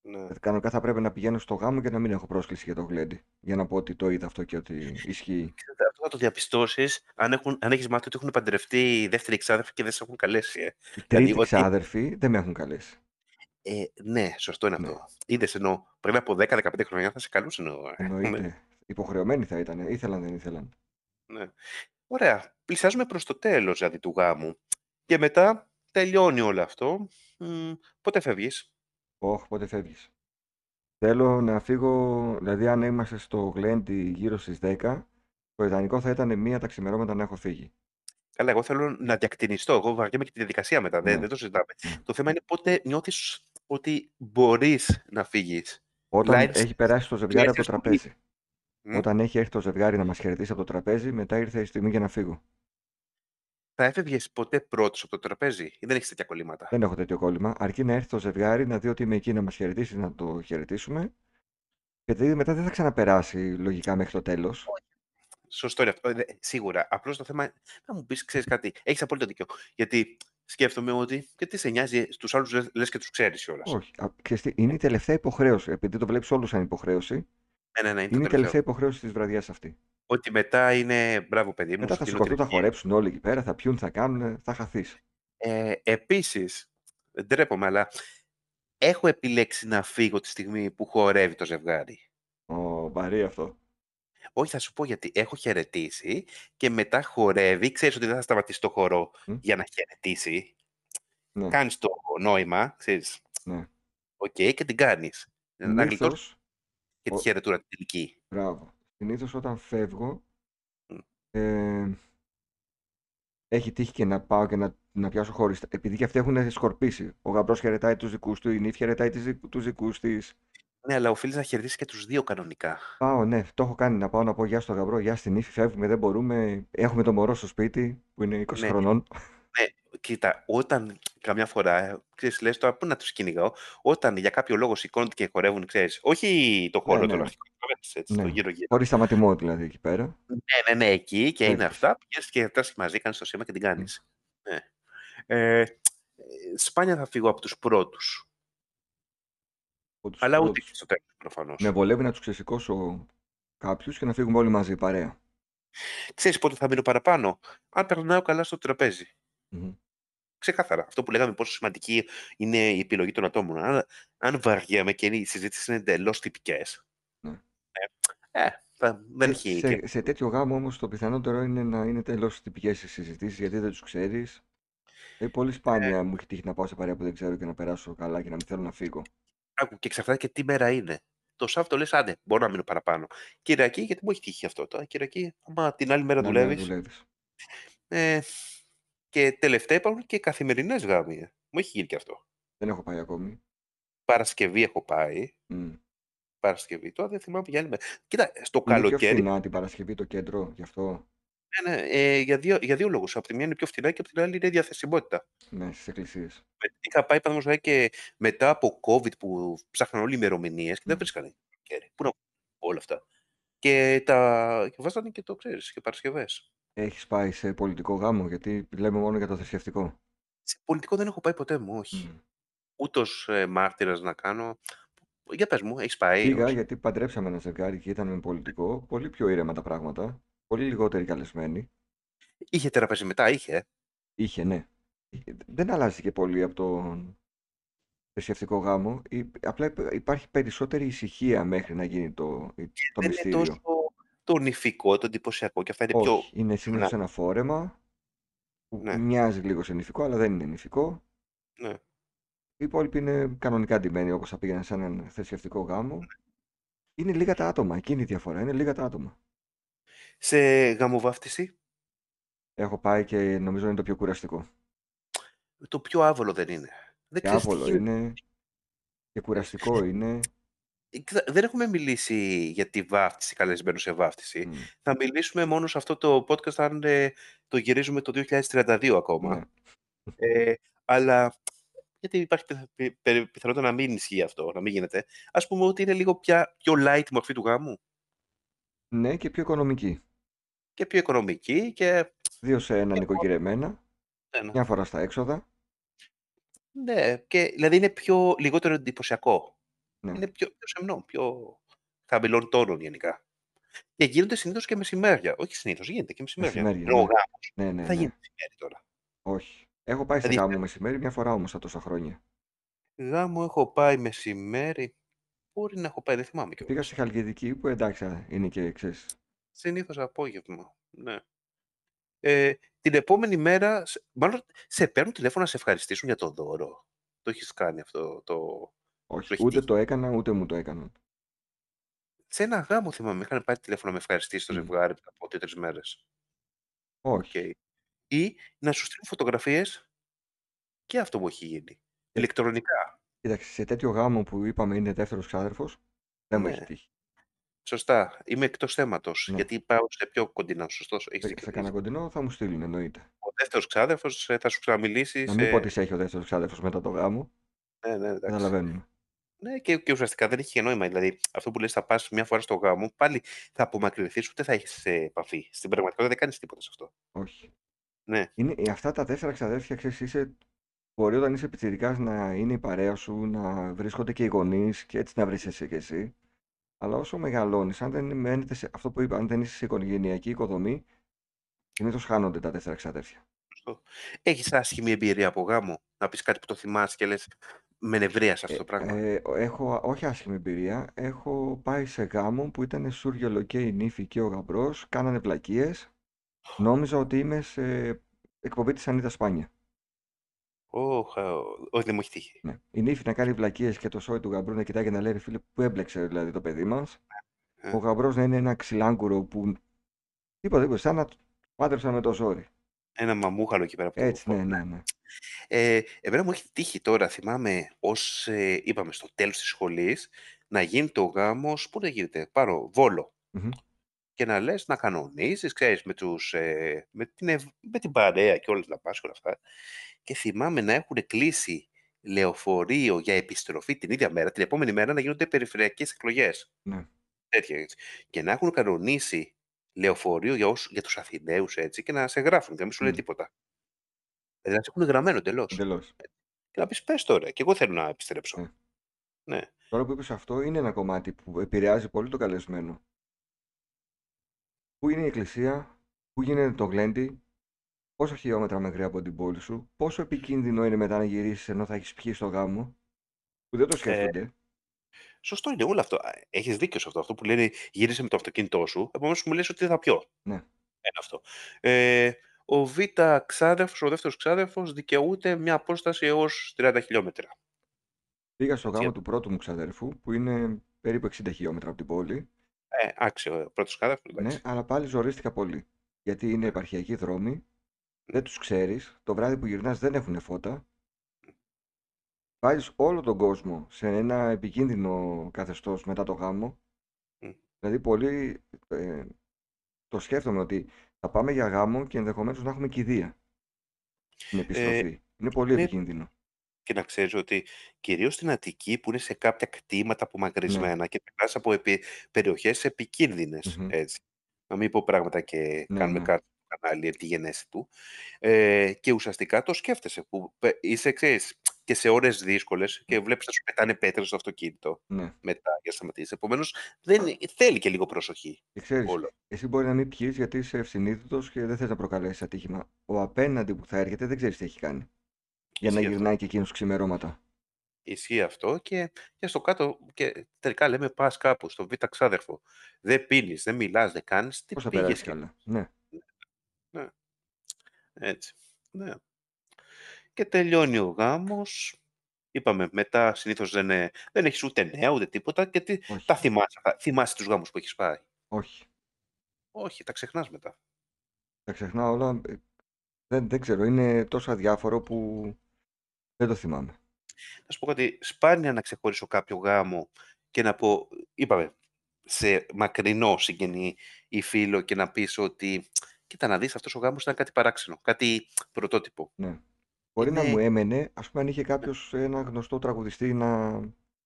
Ναι. Ε, Κανονικά θα πρέπει να πηγαίνω στο γάμο και να μην έχω πρόσκληση για το γλέντι. Για να πω ότι το είδα αυτό και ότι ισχύει. Ξέρετε, Αυτό θα το διαπιστώσεις αν, έχουν- αν έχεις μάθει ότι έχουν παντρευτεί δεύτεροι εξάδελφοι και δεν σε έχουν καλέσει. Ε. Οι Δηλαδή, τρίτοι ότι, ξάδερφοι δεν με έχουν καλέσει. ε, ναι, σωστό είναι Ναι, αυτό. Είδες ενώ πριν από 10-15 χρόνια θα σε καλούσαν. ε. Ναι, εννοείται. Υποχρεωμένοι θα ήταν. Ήθελαν, δεν ήθελαν. Ναι. Ωραία. Πλησιάζουμε προς το τέλος δηλαδή του γάμου. Και μετά τελειώνει όλο αυτό. Μ, πότε φεύγεις; Όχι, πότε φεύγεις. Θέλω να φύγω, δηλαδή αν είμαστε στο γλέντι γύρω στις 10, το ιδανικό θα ήταν μία τα ξημερώματα να έχω φύγει. Καλά, εγώ θέλω να διακτηνιστώ. Εγώ βαριέμαι και τη διαδικασία μετά. Δεν, Ναι, δεν το συζητάμε. ναι. Το θέμα είναι πότε νιώθεις ότι μπορείς να φύγεις. Όταν Lights, έχει περάσει το ζευγάρι από το τουλάχιστον πολύ. τραπέζι. Μ, Όταν έχει έρθει το ζευγάρι να μας χαιρετήσει από το τραπέζι, μετά ήρθε η στιγμή για να φύγω. Θα έφευγες ποτέ πρώτος από το τραπέζι ή δεν έχεις τέτοια κολλήματα; Δεν έχω τέτοιο κόλλημα. Αρκεί να έρθει το ζευγάρι, να δει ότι είμαι εκεί να μας χαιρετήσει, να το χαιρετήσουμε. Γιατί μετά δεν θα ξαναπεράσει λογικά μέχρι το τέλος. Σωστό είναι αυτό. Ε, δε- Σίγουρα. Απλώς το θέμα. Να μου πεις, ξέρεις κάτι. Έχεις απόλυτο δίκιο. Γιατί σκέφτομαι ότι. Και τι σε νοιάζει, στους άλλους λες και τους ξέρεις κιόλας. Όχι. Α, ξέρεις τι, είναι η τελευταία υποχρέωση. Επειδή το βλέπεις όλους σαν υποχρέωση, Ναι, ναι, ναι, είναι το είναι η τελευταίο. τελευταία υποχρέωση της βραδιάς αυτή. Ότι μετά είναι. Μπράβο, παιδί μου, Μετά σου θα δίνω σηκωθούν, την θα ευχή. χορέψουν όλοι εκεί πέρα, θα πιούν, θα κάνουν, θα χαθείς. Ε, Επίσης, ντρέπομαι, αλλά έχω επιλέξει να φύγω τη στιγμή που χορεύει το ζευγάρι. Ω, βαρύ αυτό. Όχι, θα σου πω γιατί έχω χαιρετήσει και μετά χορεύει. Ξέρεις ότι δεν θα σταματήσει το χορό Μμ, για να χαιρετήσει. Ναι, Κάνεις το νόημα, ξέρεις. ναι. Οκ, και την κάνεις. Να γλιτώσει Συνήθως, και τη ο- χαιρετούρα την τελική. μπράβο. Συνήθως όταν φεύγω, Μ. ε, έχει τύχει και να πάω και να, να πιάσω χωριστά. Επειδή και αυτοί έχουν σκορπίσει. Ο γαμπρός χαιρετάει τους δικούς του, η νύφη χαιρετάει τις, δικ- τους δικούς της. Ναι, αλλά οφείλεις να χαιρετήσεις και τους δύο κανονικά. Πάω, ναι, το έχω κάνει να πάω να πω γεια στο γαμπρό, γεια στη νύφη, φεύγουμε, δεν μπορούμε. Έχουμε το μωρό στο σπίτι που είναι 20 Ναι, χρονών. Ναι, κοίτα, όταν καμιά φορά, ε, ξέρεις, λες τώρα πού να τους κυνηγάω, όταν για κάποιο λόγο σηκώνονται και χορεύουν, ξέρεις, όχι το Ναι, χώρο τον ναι, αρχικό, καταλαβαίνεις, έτσι, το ναι. γύρω-γύρω. Χωρίς σταματημό δηλαδή εκεί πέρα. Ναι, ναι, ναι, εκεί και είναι Φεύγεις. αυτά, πηγαίνεις και φτάσεις μαζί, κάνεις το σήμα και την Μ. κάνεις. Ναι. Ε, ε, σπάνια θα φύγω από τους πρώτους, Από τους αλλά ούτε πρώτους. και στο τέλος προφανώς. Με βολεύει να τους ξεσηκώσω κάποιους και να φύγουμε όλοι μαζί, παρέα. Ξέρεις πότε θα μείνω παραπάνω, αν περνάω καλά στο τραπέζι. Μμμ. Ξεκάθαρα. Αυτό που λέγαμε πόσο σημαντική είναι η επιλογή των ατόμων. Αν, αν βαριέμαι και οι συζήτησει είναι εντελώς τυπικές, Ναι. ε, Θα, δεν Σε, έχει. και- σε, σε τέτοιο γάμο όμως το πιθανότερο είναι να είναι τελώς τυπικές οι συζητήσεις γιατί δεν τους ξέρεις. Ε, πολύ σπάνια μου έχει τύχει να πάω σε παρέα που δεν ξέρω και να περάσω καλά και να μην θέλω να φύγω. Άκου, και εξαρτάται και τι μέρα είναι. Το Σάββατο λες, άντε, μπορώ να μείνω παραπάνω. Κυριακή, γιατί μου έχει τύχει αυτό. Τώρα Κυριακή, άμα την άλλη μέρα Να, ναι, δουλεύεις. δουλεύεις. Ε, και τελευταία υπάρχουν και καθημερινές γάμοι. ε. Μου έχει γίνει και αυτό. Δεν έχω πάει ακόμη. Παρασκευή έχω πάει. Μμ. Παρασκευή. Τώρα δεν θυμάμαι για άλλη μέρα. Κοίτα, στο Είναι πιο καλοκαίρι. φθηνά την Παρασκευή το κέντρο, γι' αυτό. Ναι, ναι, ε, για δύο, για δύο λόγους. Από τη μία είναι πιο φθηνά και από την άλλη είναι η διαθεσιμότητα. Ναι, στις εκκλησίες. Με- Είχα πάει παραδείγματος χάρη και μετά από COVID που ψάχναν όλοι ημερομηνίες και δεν Μμ. βρίσκανε. καλοκαίρι. Πού να όλα αυτά. Και τα και βάζανε και το ξέρεις και Παρασκευές. Έχεις πάει σε πολιτικό γάμο, γιατί λέμε μόνο για το θρησκευτικό. Σε πολιτικό δεν έχω πάει ποτέ μου, όχι. Μμ. Ούτε ω ε, μάρτυρας να κάνω. Για πες μου, έχεις πάει. Πήγα όχι; γιατί παντρέψαμε ένα ζευγάρι και ήταν με πολιτικό. Πολύ πιο ήρεμα τα πράγματα. Πολύ λιγότεροι καλεσμένοι. Είχε τραπέζι μετά, είχε. ε. Είχε, ναι. Είχε- Δεν αλλάζει και πολύ από τον θρησκευτικό γάμο. Ή- Απλά υπ- υπάρχει περισσότερη ησυχία μέχρι να γίνει το, το δεν είναι μυστήριο. τόσο το νηφικό, το εντυπωσιακό και αυτά είναι πιο. Όχι, είναι συνήθως Ναι. ένα φόρεμα που Ναι. μοιάζει λίγο σε νηφικό, αλλά δεν είναι νηφικό. Ναι. Οι υπόλοιποι είναι κανονικά ντυμένοι όπως θα πήγαιναν σε έναν θρησκευτικό γάμο. Είναι λίγα τα άτομα, εκείνη είναι η διαφορά. Είναι λίγα τα άτομα. Σε γαμοβάφτιση, Έχω πάει και νομίζω είναι το πιο κουραστικό. το πιο άβολο δεν είναι. Δεν Και ξέρεις τι άβολο γίνεται. είναι και κουραστικό είναι. Ε, κοίτα, Δεν έχουμε μιλήσει για τη βάφτιση, καλεσμένο σε βάφτιση. Μμ, Θα μιλήσουμε μόνο σε αυτό το podcast αν ε, το γυρίζουμε το 2032 ακόμα. Ναι. Ε, αλλά γιατί υπάρχει πιθα- πι- πι- πιθανότητα να μην ισχύει αυτό, να μην γίνεται. Ας πούμε ότι είναι λίγο πια πιο light η μορφή του γάμου ναι, και πιο οικονομική. και πιο οικονομική και... Δύο σε ένα νοικοκυρεμένα, Ναι, μια φορά στα έξοδα. ναι, και δηλαδή είναι πιο λιγότερο εντυπωσιακό. Ναι. Είναι πιο, πιο σεμνό, πιο χαμηλών τόνων γενικά. Και γίνονται συνήθως και μεσημέρια. Όχι συνήθως, γίνεται και μεσημέρια. Μεσημέρια, Ενώ ο ναι. γάμος Ναι, ναι, δεν θα ναι. γίνει μεσημέρι τώρα. Όχι. Έχω πάει σε Δηλαδή, γάμο μεσημέρι μια φορά όμως τα τόσα χρόνια. γάμο έχω πάει μεσημέρι. Μπορεί να έχω πάει, δεν θυμάμαι Και κιόλας. πήγα στη Χαλκιδική που εντάξει α, είναι και ξέρεις. Συνήθως απόγευμα. Ναι. Ε, την επόμενη μέρα, σε- μάλλον σε παίρνουν τηλέφωνο να σε ευχαριστήσουν για το δώρο. Το έχεις κάνει αυτό. Το... Όχι, Σου έχει ούτε τύχει. το έκανα ούτε μου το έκαναν. Σε ένα γάμο θυμάμαι, με είχαν πάρει τηλέφωνο να με ευχαριστήσει το Μμ. ζευγάρι μετά από δύο-τρεις μέρες. Όχι. Ή να σου στείλουν φωτογραφίες και αυτό μου έχει γίνει. Ε, Ηλεκτρονικά. Κοίταξε, σε τέτοιο γάμο που είπαμε είναι δεύτερος ξάδερφος, δεν μου έχει Ναι. τύχει. Σωστά. Είμαι εκτός θέματος. Ναι. Γιατί πάω σε πιο κοντινά. Σωστός. Έχεις Σε, σε δίκιο. κανένα κοντινό θα μου στείλουν εννοείται. Ο δεύτερος ξάδερφος θα σου ξαναμιλήσει. Να μην πω Σε... ότι σε έχει ο δεύτερος ξάδερφος μετά το γάμο, Ναι, ναι, εντάξει. καταλαβαίνουμε. Ναι, και, και ουσιαστικά δεν έχει και νόημα. Δηλαδή, αυτό που λες θα πας μια φορά στο γάμο, πάλι θα απομακρυνθείς, ούτε θα έχεις επαφή. Στην πραγματικότητα δεν κάνεις τίποτα σε αυτό. Όχι. Ναι, Είναι, ε, αυτά τα τέσσερα ξαδέρφια, ξέρεις, είσαι, μπορεί όταν είσαι πιτσιρικάς να είναι η παρέα σου, να βρίσκονται και οι γονείς και έτσι να βρεις εσύ και εσύ. Αλλά όσο μεγαλώνεις, αν δεν μένετε σε αυτό που είπα, αν δεν είσαι σε οικογενειακή οικοδομή, συνήθως χάνονται τα τέσσερα ξαδέρφια. σωστό. Έχεις άσχημη εμπειρία από γάμο; Να πεις κάτι που το θυμάσαι και λες με νευρίασε αυτό Ε, το πράγμα. ε, έχω, όχι άσχημη εμπειρία, έχω πάει σε γάμο που ήταν σούργελο και η νύφη και ο γαμπρός, κάνανε βλακίες. Νόμιζα ότι είμαι σε εκπομπή της Ανίτα Σπάνια. Ωχ, α, όχι, δεν μου έχει τύχει. Ναι. Η νύφη να κάνει βλακίες και το σόι του γαμπρού να κοιτάει και να λέει «Ρε φίλε που έμπλεξε δηλαδή το παιδί μας; Ε, Ο γαμπρός να είναι ένα ξυλάγκουρο που τίποτα, τίποτα, σαν να το πάντρεψαν με το ζόρι. Ένα μαμούχαλο εκεί πέρα από το Έτσι, ναι, φω- ναι, ναι. Ε, εμένα μου έχει τύχει τώρα, θυμάμαι, ως, ε, είπαμε, στο τέλος της σχολής, να γίνει το γάμος, πού να γίνεται, πάρω, Βόλο. Μμμ. Και να λες, να κανονίζεις, ξέρεις, με, τους, ε, με, την, ευ- με την παρέα και όλα τα πας και όλα αυτά. Και θυμάμαι να έχουν κλείσει λεωφορείο για επιστροφή την ίδια μέρα, την επόμενη μέρα να γίνονται περιφερειακές εκλογές. ναι. Τέτοια έτσι. Και να έχουν κανονίσει λεωφορείο για, όσους, για τους Αθηναίους έτσι και να σε γράφουν και να μην σου λέει Μμ. τίποτα. Δηλαδή να σε έχουν γραμμένο εντελώς. Εντελώς. Και να πεις πες τώρα, και εγώ θέλω να επιστρέψω. Ναι. Ναι. Τώρα που είπες αυτό είναι ένα κομμάτι που επηρεάζει πολύ το καλεσμένο. Πού είναι η εκκλησία, πού γίνεται το γλέντι, πόσα χιλιόμετρα μακριά από την πόλη σου, πόσο επικίνδυνο είναι μετά να γυρίσεις ενώ θα έχεις πιει στο γάμο, που δεν το Ε, σκέφτονται. Σωστό είναι όλο αυτό. Έχεις δίκιο σε αυτό. Αυτό που λένε γύρισε με το αυτοκίνητό σου. Επομένως μου λες ότι δεν θα πιω. Ναι. Ένα αυτό. Ε, ο Β ξάδερφος, ο δεύτερος ξάδερφος, δικαιούται μια απόσταση έως 30 χιλιόμετρα. Πήγα στο γάμο του πρώτου μου ξαδέρφου, που είναι περίπου 60 χιλιόμετρα από την πόλη. Ε, άξιο, ο πρώτος ξάδερφος. Ναι, αλλά πάλι ζορίστηκα πολύ. Γιατί είναι επαρχιακοί δρόμοι, δεν τους ξέρεις, το βράδυ που γυρνάς δεν έχουν φώτα. Βάζεις όλο τον κόσμο σε ένα επικίνδυνο καθεστώς μετά το γάμο. Μμ. Δηλαδή, πολύ ε, το σκέφτομαι ότι θα πάμε για γάμο και ενδεχομένως να έχουμε κηδεία στην επιστροφή. είναι πολύ ναι. επικίνδυνο. Και να ξέρεις ότι κυρίως στην Αττική που είναι σε κάποια κτήματα Ναι. απομακρυσμένα και περνάς από επι... περιοχές επικίνδυνες. Μμμ. Έτσι. Να μην πω πράγματα και Ναι, κάνουμε ναι. κάτι στο κανάλι τη γενέση του. Ε, και ουσιαστικά το σκέφτεσαι που πε- είσαι, ξέρεις, και σε ώρες δύσκολες και βλέπεις να σου πετάνε πέτρες στο αυτοκίνητο Ναι. μετά για να σταματήσεις. Επομένως, δεν, θέλει και λίγο προσοχή Και ξέρεις, όλο. εσύ μπορεί να μην πιείς γιατί είσαι ευσυνείδητος και δεν θες να προκαλέσεις ατύχημα. Ο απέναντι που θα έρχεται δεν ξέρεις τι έχει κάνει. Για να Ισχύει αυτό. γυρνάει και εκείνος ξημερώματα. Ισχύει αυτό και, και στο κάτω και τελικά λέμε πας κάπου στο β' ξάδερφο. Δεν πίνεις, δεν μιλάς, δεν κάνεις. Τι Πώς θα πήγες περάσεις και... καλά. Ναι. Έτσι. Ναι. Και τελειώνει ο γάμος. Είπαμε, μετά συνήθως δεν, ε, δεν έχεις ούτε νέα ούτε τίποτα και τι, Όχι. τα θυμάσαι. τα- Θυμάσαι τους γάμους που έχεις πάει; Όχι. Όχι, τα ξεχνάς μετά. Τα ξεχνάω όλα. ε, Δεν, δεν ξέρω. Είναι τόσο αδιάφορο που δεν το θυμάμαι. Να σου πω κάτι, σπάνια να ξεχωρίσω κάποιο γάμο και να πω, είπαμε, σε μακρινό συγγενή ή φίλο και να πεις ότι κοίτα να δεις αυτός ο γάμος ήταν κάτι παράξενο, κάτι πρωτότυπο. Ναι. Μπορεί να Είναι- μου έμενε, ας πούμε, αν είχε κάποιος ένα γνωστό τραγουδιστή να,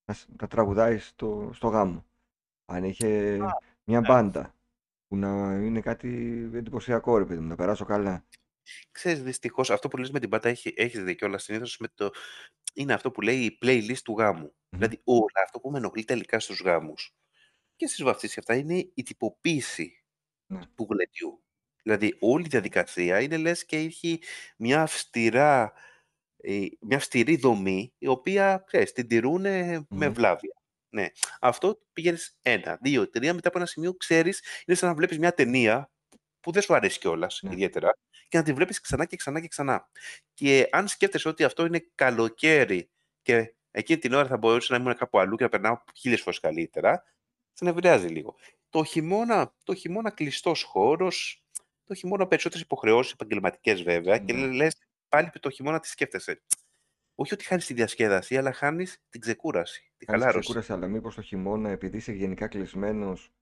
να, σ- να τραγουδάει στο, στο γάμο. Αν είχε μια ναι. μπάντα που να είναι κάτι εντυπωσιακό, ρε παιδί μου, να περάσω καλά. Ξέρεις, δυστυχώς, αυτό που λες με την πάτα έχει, έχεις δίκιο, αλλά συνήθως με το... είναι αυτό που λέει η playlist του γάμου. Μμμ. Δηλαδή, όλα αυτό που με ενοχλεί τελικά στους γάμους και στις βαφτίσεις αυτά είναι η τυποποίηση Ναι. του γλεντιού. Δηλαδή, όλη η διαδικασία είναι λες και έχει μια αυστηρά, ε, μια αυστηρή δομή, η οποία, ξέρεις, την τηρούν με Μμμ. βλάβεια. Ναι. Αυτό πηγαίνεις ένα, δύο, τρία, μετά από ένα σημείο ξέρεις, είναι σαν να βλέπεις μια ταινία που δεν σου αρέσει κιόλας Ναι. ιδιαίτερα και να τη βλέπεις ξανά και ξανά και ξανά. Και αν σκέφτεσαι ότι αυτό είναι καλοκαίρι και εκείνη την ώρα θα μπορούσε να ήμουν κάπου αλλού και να περνάω χίλιες φορές καλύτερα, σε νευριάζει λίγο. Το χειμώνα, το χειμώνα κλειστός χώρος, το χειμώνα περισσότερες υποχρεώσεις επαγγελματικές βέβαια και Ναι. λες πάλι το χειμώνα τι σκέφτεσαι. Όχι ότι χάνεις τη διασκέδαση, αλλά χάνεις την ξεκούραση, τη Κάνεις χαλάρωση. ξεκούραση, αλλά μήπως το χειμώνα, επειδή είσαι γενικά κλεισμένος,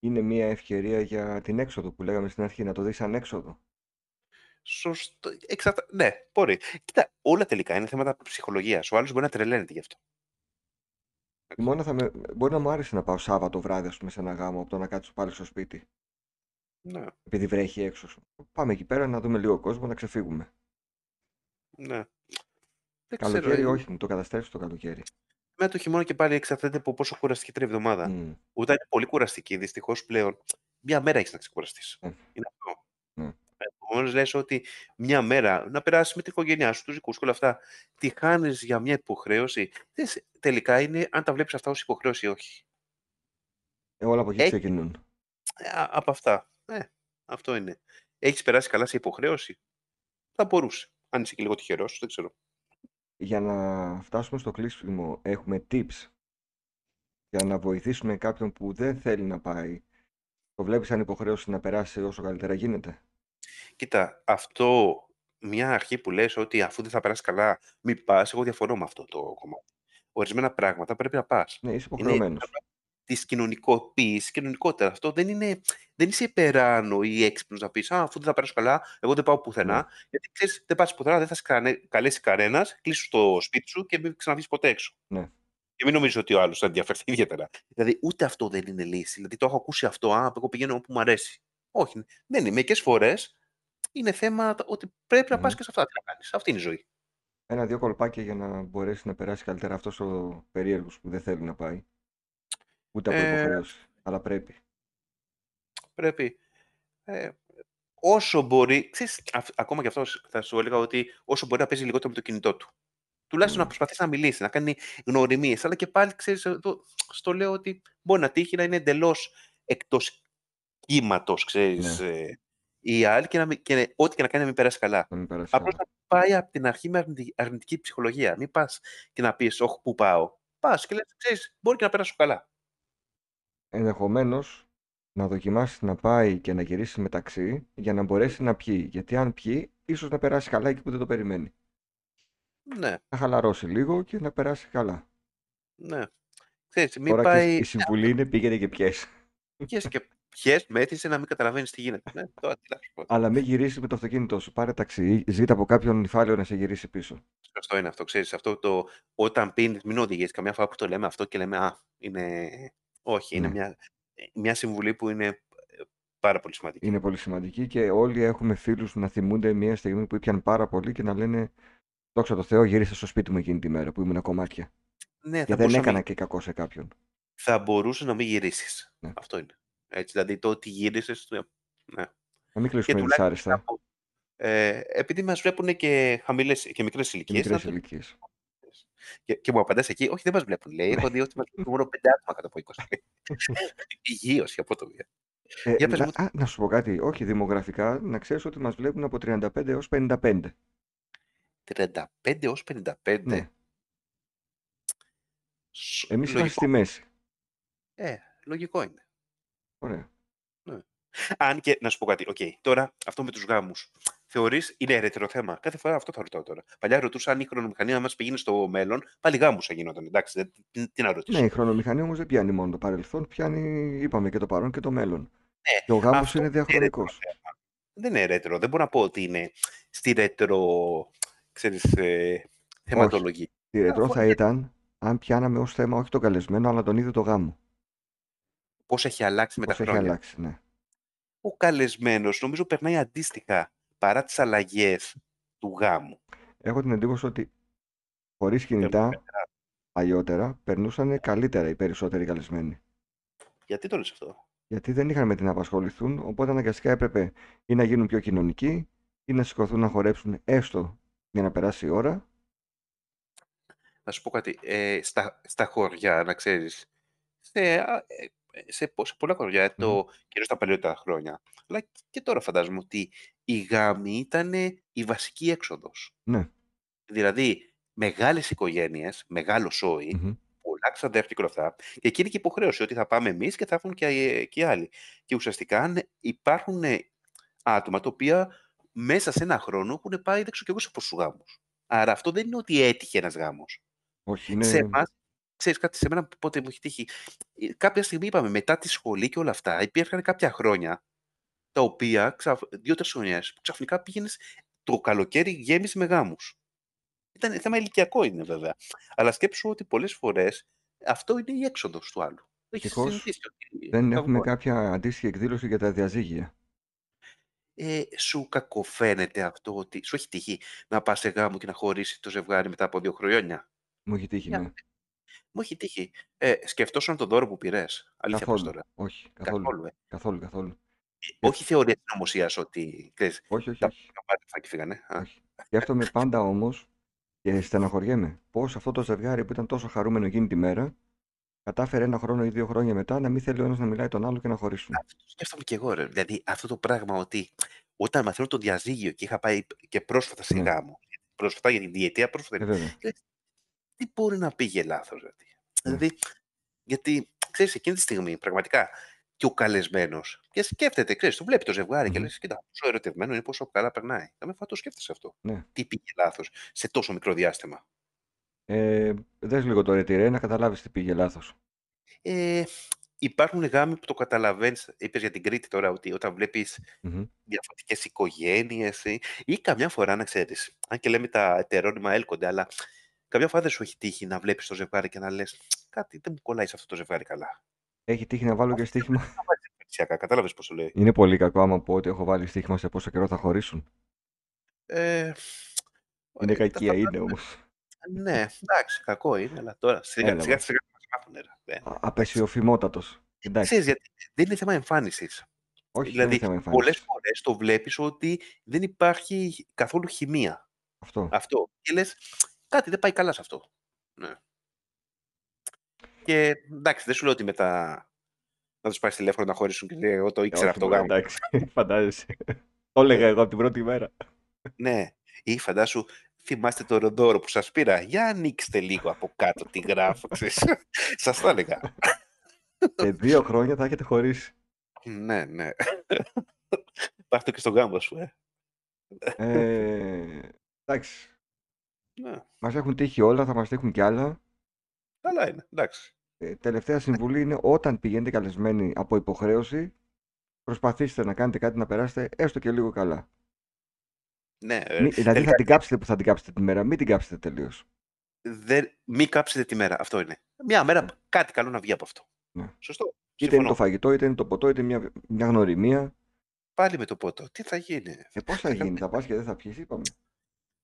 είναι μια ευκαιρία για την έξοδο που λέγαμε στην αρχή, να το δεις σαν έξοδο. Σωστό. Εξαρτα... Ναι, μπορεί. Κοίτα, όλα τελικά είναι θέματα ψυχολογίας. Ο άλλος μπορεί να τρελαίνεται γι' αυτό. Χειμώνα θα με... Μπορεί να μου άρεσε να πάω Σάββατο βράδυ, ας πούμε, σε ένα γάμο, από το να κάτσω πάλι στο σπίτι. Ναι, Επειδή βρέχει έξω. Πάμε εκεί πέρα να δούμε λίγο κόσμο, να ξεφύγουμε. ναι. Δεν ξέρω. Καλοκαίρι, ε, όχι, μου το καταστρέφεις το καλοκαίρι. Με το χειμώνα και πάλι εξαρτάται από πόσο κουραστική ήταν η εβδομάδα. Μμ. Όταν είναι πολύ κουραστική, δυστυχώς πλέον, μία μέρα έχεις να ξεκουραστείς. Ε. Είναι αυτό. Ναι. Επομένως, λες ότι μία μέρα να περάσεις με την οικογένειά σου, τους δικούς σου και όλα αυτά, τη χάνεις για μια υποχρέωση. Δες, τελικά είναι αν τα βλέπεις αυτά ως υποχρέωση ή όχι. Ε, όλα από εκεί Έχει- ξεκινούν. Ε, α- από αυτά. Ε, αυτό είναι. Έχεις περάσει καλά σε υποχρέωση. Θα μπορούσε. Αν είσαι και λίγο τυχερός, δεν ξέρω. Για να φτάσουμε στο κλείσιμο, έχουμε tips για να βοηθήσουμε κάποιον που δεν θέλει να πάει. Το βλέπεις σαν υποχρέωση να περάσει όσο καλύτερα γίνεται. Κοίτα, αυτό μια αρχή που λες ότι αφού δεν θα περάσεις καλά, μην πας, εγώ διαφωνώ με αυτό το κομμάτι. Ορισμένα πράγματα πρέπει να πας. Ναι, είσαι Είναι υποχρεωμένος. Της κοινωνικοποίησης, κοινωνικότερα. Αυτό δεν, είναι, δεν είσαι υπεράνω ή έξυπνος να πεις Α, αφού δεν θα περάσω καλά, εγώ δεν πάω πουθενά. Ναι. Γιατί ξέρεις, δεν πας πουθενά, δεν θα σε κανε- καλέσει κανένας, κλείσου στο σπίτι σου και μην ξαναβγείς ποτέ έξω. Ναι. Και μην νομίζω ότι ο άλλος θα ενδιαφερθεί ιδιαίτερα. Δηλαδή, ούτε αυτό δεν είναι λύση. Δηλαδή, το έχω ακούσει αυτό. Α, εγώ πηγαίνω όπου μου αρέσει. Όχι, δεν είναι. Μερικές φορές είναι θέμα ότι πρέπει να πας Μμμ. και σε αυτά. Τι να κάνεις. Αυτή είναι η ζωή. Ένα-δύο κολπάκια για να μπορέσει να περάσει καλύτερα αυτός ο περίεργος που δεν θέλει να πάει. Ούτε από Ε, υποχρέωση. Αλλά πρέπει. πρέπει. Ε, όσο μπορεί. Ξέρεις, αυ- ακόμα και αυτό θα σου έλεγα ότι όσο μπορεί να παίζει λιγότερο με το κινητό του. Τουλάχιστον να Mm. προσπαθήσει να μιλήσεις, να κάνει γνωριμίες. Αλλά και πάλι, ξέρεις, στο λέω ότι μπορεί να τύχει να είναι εντελώς εκτός κύματος, ξέρεις. Ναι. Ε, η άλλη και, να, μην- και ό,τι και να κάνει να μην περάσει καλά. Να μην περάσει Απλώς καλά. να πάει από την αρχή με αρνητική, αρνητική ψυχολογία. Μην πας και να πεις, Όχι, πού πάω. Πας και λες, ξέρεις, μπορεί και να περάσω καλά. Ενδεχομένως να δοκιμάσεις να πάει και να γυρίσεις μεταξύ για να μπορέσει να πιει. Γιατί αν πιει, ίσως να περάσει καλά εκεί που δεν το περιμένει. Ναι, Να χαλαρώσει λίγο και να περάσει καλά. ναι. Ξέρεις, μην Τώρα και πάει η συμβουλή είναι πήγαινε και πιέσει. πιες και πιες, μέθησε να μην καταλαβαίνεις τι γίνεται. Ναι, τώρα τι να σου πω. Αλλά μην γυρίσεις με το αυτοκίνητό σου. Πάρε ταξί. Ζήτα από κάποιον νυφάλιο να σε γυρίσει πίσω. Σωστό είναι αυτό, ξέρεις, αυτό το όταν πίνεις μην οδηγείς. Καμιά φορά που το λέμε αυτό και λέμε «Α, είναι...» Όχι, είναι Ναι. μια, μια συμβουλή που είναι ε, πάρα πολύ σημαντική. Είναι πολύ σημαντική και όλοι έχουμε φίλους να θυμούνται μια στιγμή που ήπιαν πάρα πολύ και να λένε Δόξα τω Θεώ, γύρισα στο σπίτι μου εκείνη τη μέρα που ήμουν κομμάτια. Ναι, Και θα δεν μπορούσε, να έκανα μην, και κακό σε κάποιον. θα μπορούσε να μην γυρίσεις. Ναι. Αυτό είναι. Έτσι, δηλαδή το ότι γύρισες, ναι. ναι. Να μην Και κλείσουμε τουλάχιστον δυσάρεστα από- ε, επειδή μας βλέπουν και χαμηλές και μικρές και ηλικίες, μικρές να το ηλικίες. Και, και μου απαντάς εκεί, Όχι, δεν μας βλέπουν. Λέει, έχω δει ότι μας βλέπουν μόνο πέντε άτομα κάτω από 20. Υγείως για πρώτο βία. Ε, Για πες να, μου. α, να σου πω κάτι, όχι δημογραφικά, να ξέρεις ότι μας βλέπουν από 35 έως 55. 35 έως 55. Ναι. Σ- Εμείς είμαστε λογικό. στη μέση. Ε, λογικό είναι. Ωραία. Αν και να σου πω κάτι, οκ, τώρα αυτό με τους γάμους. Θεωρείς είναι αιρέτερο θέμα. Κάθε φορά αυτό θα ρωτάω τώρα. Παλιά ρωτούσα αν η χρονομηχανία μας πήγαινε στο μέλλον, πάλι γάμους θα γινόταν. Εντάξει, δεν, τι, τι να ρωτήσω. Ναι, η χρονομηχανία όμως δεν πιάνει μόνο το παρελθόν, πιάνει, είπαμε, και το παρόν και το μέλλον. Και ο γάμος Ναι, αυτό είναι είναι διαχρονικός. αιρέτερο θέμα. Δεν είναι αιρέτερο. Δεν μπορώ να πω ότι είναι στη ρέτερο, ξέρεις, ε, θεματολογία. Τη ρετρό Αφού θα είναι- ήταν αν πιάναμε ως θέμα όχι τον καλεσμένο, αλλά τον ίδιο το γάμο. Πώς έχει αλλάξει με Πώς τα έχει χρόνια. αλλάξει, ναι. Ο καλεσμένος νομίζω περνάει αντίστοιχα παρά τις αλλαγές του γάμου. Έχω την εντύπωση ότι χωρίς κινητά παλιότερα περνούσαν καλύτερα οι περισσότεροι καλεσμένοι. Γιατί το λες αυτό; Γιατί δεν είχαν με τι να απασχοληθούν, οπότε αναγκαστικά έπρεπε ή να γίνουν πιο κοινωνικοί ή να σηκωθούν να χορέψουν έστω για να περάσει η ώρα. Να σου πω κάτι. Ε, στα, στα χωριά, να ξέρεις, σε, α, ε, σε, πο- σε πολλά χωριά, το, κυρίως τα παλιότερα χρόνια, αλλά και τώρα φαντάζομαι ότι η γάμη ήταν η βασική έξοδος. Ναι. Δηλαδή, μεγάλες οικογένειες, μεγάλο σόι, Μμμ. πολλά ξαδέρφια και όλα αυτά. Και εκεί είναι και υποχρέωση ότι θα πάμε εμείς και θα έρθουν και, ε, και οι άλλοι. Και ουσιαστικά αν υπάρχουν ε, άτομα τα οποία μέσα σε ένα χρόνο έχουν πάει δεν ξέρω και εγώ σε πόσους γάμους. Άρα αυτό δεν είναι ότι έτυχε ένας γάμος. Όχι, είναι. Σε εμάς, ξέρεις κάτι, σε μένα πότε μου έχει τύχει. ε, Κάποια στιγμή είπαμε μετά τη σχολή και όλα αυτά, υπήρχαν κάποια χρόνια τα οποία, δύο-τρεις χρονιές, που ξαφνικά πήγαινες το καλοκαίρι γέμισε με γάμους. Ήταν θέμα ηλικιακό είναι βέβαια. Αλλά σκέψου ότι πολλές φορές αυτό είναι η έξοδος του άλλου. Το έχεις Ευτυχώς συνηθίσει ότι Δεν θα έχουμε βγω. κάποια αντίστοιχη εκδήλωση για τα διαζύγια. Ε, σου κακοφαίνεται αυτό ότι σου έχει τύχει να πας σε γάμο και να χωρίσει το ζευγάρι μετά από δύο χρόνια. Μου έχει τύχει, Για ναι. Μου έχει τύχει. Ε, σκεφτόσουν το δώρο που πήρες. Αλήθεια πώ Καθόλου. τώρα. Όχι, καθόλου. Καθόλου. Ε. Καθόλου, καθόλου. Όχι θεωρία συνωμοσία ότι ξέρεις, Όχι, όχι, τα όχι. πάρτι και φύγανε. Α, όχι. Σκέφτομαι πάντα όμως και στεναχωριέμαι πώς αυτό το ζευγάρι που ήταν τόσο χαρούμενο εκείνη τη μέρα κατάφερε ένα χρόνο ή δύο χρόνια μετά να μην θέλει ο ένας να μιλάει τον άλλο και να χωρίσουν. Αυτό το σκέφτομαι και εγώ. Ρε. Δηλαδή αυτό το πράγμα ότι όταν μαθαίνω το διαζύγιο και είχα πάει και πρόσφατα σε Ναι. γάμο. Πρόσφατα για τη διετία, πρόσφατα. Ε, βέβαια. Τι μπορεί να πήγε λάθος, δηλαδή. Ναι. Δηλαδή, γιατί ξέρεις, εκείνη τη στιγμή πραγματικά και ο καλεσμένος και σκέφτεται, ξέρεις, το βλέπει το ζευγάρι και Μμμ. λες: Κοίτα, πόσο ερωτευμένο είναι, πόσο καλά περνάει. Καμιά φορά το σκέφτεσαι αυτό. Ναι. Τι πήγε λάθος σε τόσο μικρό διάστημα. Ε, δες λίγο το ρετυρέ να καταλάβεις τι πήγε λάθος. Ε, υπάρχουν γάμοι που το καταλαβαίνεις. Είπες για την Κρήτη τώρα ότι όταν βλέπεις Μμμ. διαφορετικές οικογένειες ή, ή καμιά φορά να ξέρεις. Αν και λέμε τα ετερόνυμα έλκονται, αλλά καμιά φορά δεν σου έχει τύχει να βλέπεις το ζευγάρι και να λες: Κάτι δεν μου κολλάει σε αυτό το ζευγάρι καλά. Έχει τύχει να βάλω και στοίχημα. Κατάλαβες πώς το λέει. Είναι πολύ κακό άμα πω ότι έχω βάλει στοίχημα σε πόσο καιρό θα χωρίσουν. Ε, Είναι ε, τα κακία, φαντάζομαι. είναι όμως. Ναι, εντάξει, κακό είναι, αλλά τώρα σιγά Έλα, σιγά, μα. σιγά θα μας μάθουνε, ρε. Δεν- Α- Απεσιοφημότατος. Εντάξει. Ξέρεις γιατί, δεν είναι θέμα εμφάνισης. Όχι, δεν Δηλαδή, είναι θέμα πολλές εμφάνισης. φορές το βλέπεις ότι δεν υπάρχει καθόλου χημεία. Αυτό. Αυτό. Και λες, κάτι δεν πάει καλά σε αυτό. Ναι. Και εντάξει, δεν σου λέω ότι μετά να τους πάρεις τηλέφωνο να χωρίσουν και λέει, εγώ το ήξερα Όχι, αυτό μωρέ, γάμο. εντάξει, φαντάζεσαι. Το έλεγα εγώ από την πρώτη μέρα. Ναι. Ή φαντάσου, θυμάστε το ροδόρο που σας πήρα. Για ανοίξτε λίγο από κάτω τι γράφω, ξέρεις. σας το έλεγα. Σε δύο χρόνια θα έχετε χωρίσει. ναι, ναι. Πάρ' το και στον γάμο σου, ε. Ε, εντάξει. Ναι. Μας έχουν τύχει όλα, θα μας τύχουν κι άλλα. Καλά είναι, εντάξει. Ε, τελευταία συμβουλή είναι όταν πηγαίνετε καλεσμένοι από υποχρέωση, προσπαθήστε να κάνετε κάτι να περάσετε έστω και λίγο καλά. Ναι, ε, Μη- δηλαδή τελικά θα την κάψετε που θα την κάψετε τη μέρα, μην την κάψετε τελείως. δεν, μην κάψετε τη μέρα. Αυτό είναι. Μια μέρα κάτι καλό να βγει από αυτό. Ναι. Σωστό. Είτε Συμφωνώ. είναι το φαγητό, είτε είναι το ποτό, είτε μια, μια γνωριμία. Πάλι με το ποτό. Τι θα γίνει. Ε, πώς θα γίνει, θα πας και δεν θα πιεις, είπαμε.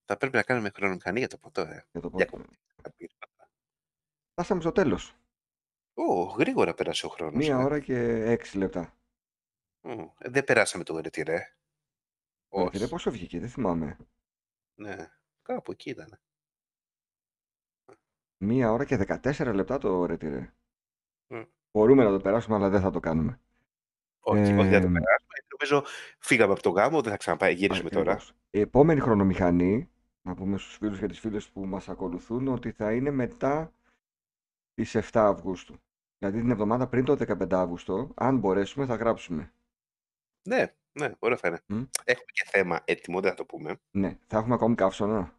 Θα πρέπει να κάνουμε χρονομηχανή για το ποτό. Ε. Για το Για ποτό. Φτάσαμε στο τέλος. Ω, γρήγορα πέρασε ο χρόνος. Μία ε. ώρα και έξι λεπτά. Ω, ε, δεν περάσαμε το ρετυρέ. Όχι. Όχι. πόσο βγήκε, δεν θυμάμαι. Ναι, κάπου εκεί ήταν. Μία ώρα και 14 λεπτά το ρετυρέ. Μμ. Μπορούμε να το περάσουμε, αλλά δεν θα το κάνουμε. Όχι, όχι, δεν θα το Ε, περάσουμε. Νομίζω φύγαμε από το γάμο, δεν θα ξαναπάει. Γυρίσουμε τώρα. Ακριβώς. Η επόμενη χρονομηχανή, να πούμε στους φίλους και τις φίλες που μας ακολουθούν, ότι θα είναι μετά τις 7 Αυγούστου. Δηλαδή την εβδομάδα πριν το 15 Αύγουστο, αν μπορέσουμε θα γράψουμε. Ναι, ναι, ωραία θα είναι. Μμ. Έχουμε και θέμα έτοιμο, δεν θα το πούμε. Ναι, θα έχουμε ακόμη καύσωνα.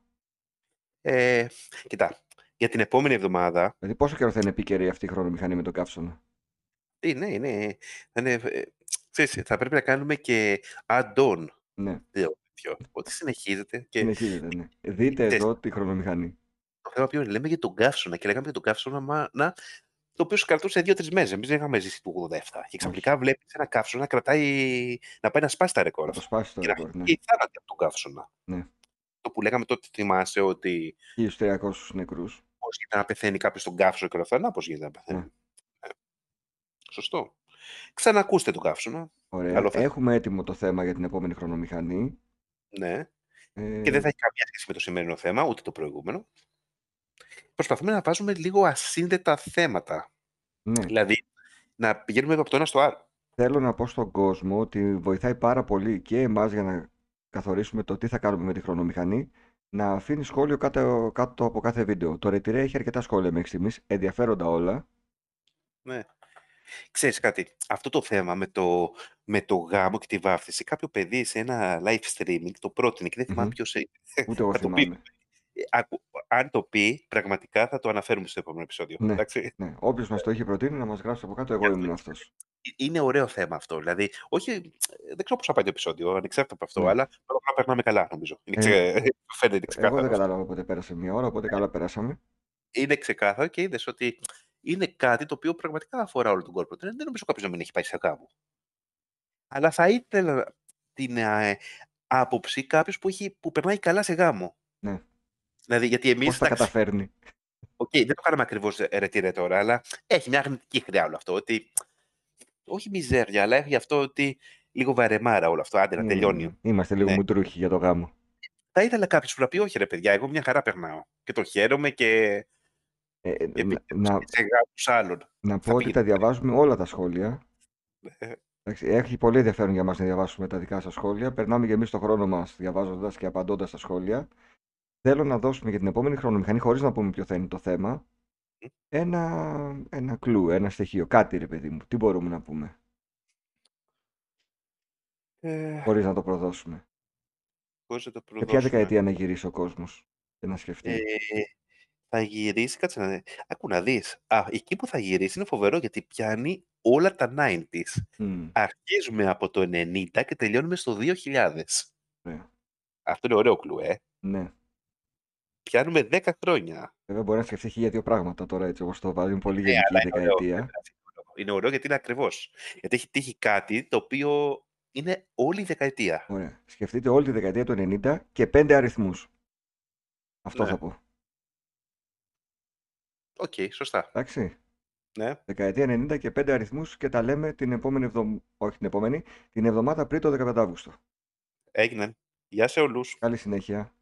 Ε, κοιτά, για την επόμενη εβδομάδα, Δηλαδή πόσο καιρό θα είναι επίκαιρη αυτή η χρονομηχανή με τον καύσωνα; είναι, είναι, θα, είναι, ε, ξέρεις, θα πρέπει να κάνουμε και add-on. Ναι, δύο τέτοιο. Ότι συνεχίζεται και συνεχίζεται, ναι. Δείτε Ξέρεις, εδώ τη χρονομηχανή. Το θέμα ποιο είναι, λέμε για τον καύσωνα και λέγαμε για τον καύσωνα μα, να, το οποίο σου κρατούσε δύο-τρει μέρες. Εμείς δεν είχαμε ζήσει του 87. Και ξαφνικά βλέπεις ένα καύσωνα να κρατάει, να πάει να σπάσει τα ρεκόρ. Να το αυτό. σπάσει το Και να ρεκόρ, έχει ναι. και οι θάνατοι από τον καύσωνα. ναι. Το που λέγαμε τότε, θυμάσαι ότι 1300 νεκρούς. πώς γίνεται να πεθαίνει κάποιος στον καύσωνα και όλα αυτά. Να πώς γίνεται να πεθαίνει. Ναι. Ε, Σωστό. Ξανακούστε τον καύσωνα. Ωραία. Καλό θέμα. Έχουμε έτοιμο το θέμα για την επόμενη χρονομηχανή. Ναι. Ε, Και δεν θα έχει καμία σχέση με το σημερινό θέμα, ούτε το προηγούμενο. Προσπαθούμε να βάζουμε λίγο ασύνδετα θέματα. ναι. Δηλαδή, να πηγαίνουμε από το ένα στο άλλο. Θέλω να πω στον κόσμο ότι βοηθάει πάρα πολύ και εμάς για να καθορίσουμε το τι θα κάνουμε με τη χρονομηχανή να αφήνει σχόλιο κάτω, κάτω από κάθε βίντεο. Το Retire έχει αρκετά σχόλια μέχρι στιγμής, ενδιαφέροντα όλα. Ναι. Ξέρεις κάτι, αυτό το θέμα με το, με το γάμο και τη βάφτιση, κάποιο παιδί σε ένα live streaming το πρότεινε και δεν θυμάμαι Μμμ. ποιος είναι. Ούτε εγώ Θα το πει. θυμάμαι. Ε, ακου- Αν το πει, πραγματικά θα το αναφέρουμε στο επόμενο επεισόδιο. Ναι, Εντάξει. ναι. Όποιος μας το έχει προτείνει να μας γράψει από κάτω, εγώ ήμουν αυτός. Ε, Είναι ωραίο θέμα αυτό. Δηλαδή, όχι, ε, δεν ξέρω πώς θα πάει το επεισόδιο, ανεξάρτητα από αυτό, Ναι. αλλά πρέπει να περνάμε καλά, νομίζω. Είναι Ε, ξε... Φαίνεται Εγώ δεν ξεκάθαρο. αυτό. κατάλαβα πότε πέρασε μία ώρα, οπότε καλά περάσαμε. Είναι ξεκάθαρο και είδες ότι είναι κάτι το οποίο πραγματικά αφορά όλο τον κόσμο. Δεν, δεν νομίζω κάποιος να μην έχει πάει σε γάμο. Αλλά θα ήθελα την ε, άποψη κάποιου που, έχει- που περνάει καλά σε γάμο. Ναι. Δηλαδή, γιατί εμείς. Πώς τα καταφέρνει. Οκ, δεν το κάναμε ακριβώς ρετήρε τώρα, αλλά έχει μια αρνητική χροιά όλο αυτό. Ότι όχι μιζέρια, αλλά έχει αυτό ότι λίγο βαρεμάρα όλο αυτό. Άντε να τελειώνει. Μμμ. Είμαστε λίγο Ναι. μουτρούχοι για το γάμο. Θα ήθελα κάποιος που να πει: Όχι, ρε παιδιά, εγώ μια χαρά περνάω. Και το χαίρομαι και, Ε, ε, και να, πηγαίνω να, σε γάμους άλλων. να Θα πω ότι τα πήγαινε. διαβάζουμε όλα τα σχόλια. Ε, Εντάξει, Έχει πολύ ενδιαφέρον για μας να διαβάσουμε τα δικά σας σχόλια. Περνάμε και εμείς το χρόνο μας διαβάζοντας και απαντώντας τα σχόλια. Θέλω να δώσουμε για την επόμενη χρονομηχανή, χωρίς να πούμε ποιο θα είναι το θέμα, ένα, ένα κλου, ένα στοιχείο. Κάτι ρε παιδί μου. Τι μπορούμε να πούμε, Ε, χωρίς να το προδώσουμε. πώς να το Σε ποια προδώσουμε. δεκαετία να γυρίσει ο κόσμος και να σκεφτεί; Ε, θα γυρίσει, κάτσε να δει. Άκου να δεις. Α, εκεί που θα γυρίσει είναι φοβερό γιατί πιάνει όλα τα 90s. Μμ, Αρχίζουμε από το 90 και τελειώνουμε στο 2000. ωραία. Αυτό είναι ωραίο κλου, ε. Ναι. Πιάνουμε 10 χρόνια. Βέβαια μπορεί να σκεφτεί χίλια δύο πράγματα τώρα έτσι όπως το βάλει. Είναι πολύ Ναι, γενική αλλά η είναι ωραίο. δεκαετία. Είναι ωραίο γιατί είναι ακριβώς. Γιατί έχει τύχει κάτι το οποίο είναι όλη η δεκαετία. Ωραία. Σκεφτείτε όλη τη δεκαετία του 90 και πέντε αριθμούς. Αυτό Ναι. θα πω. Οκ, σωστά. Εντάξει. Ναι. Δεκαετία 90 και πέντε αριθμούς και τα λέμε την επόμενη εβδομάδα. Όχι την επόμενη, την εβδομάδα πριν το 15 Αύγουστο. Έγιναν. Γεια σε όλους. Καλή συνέχεια.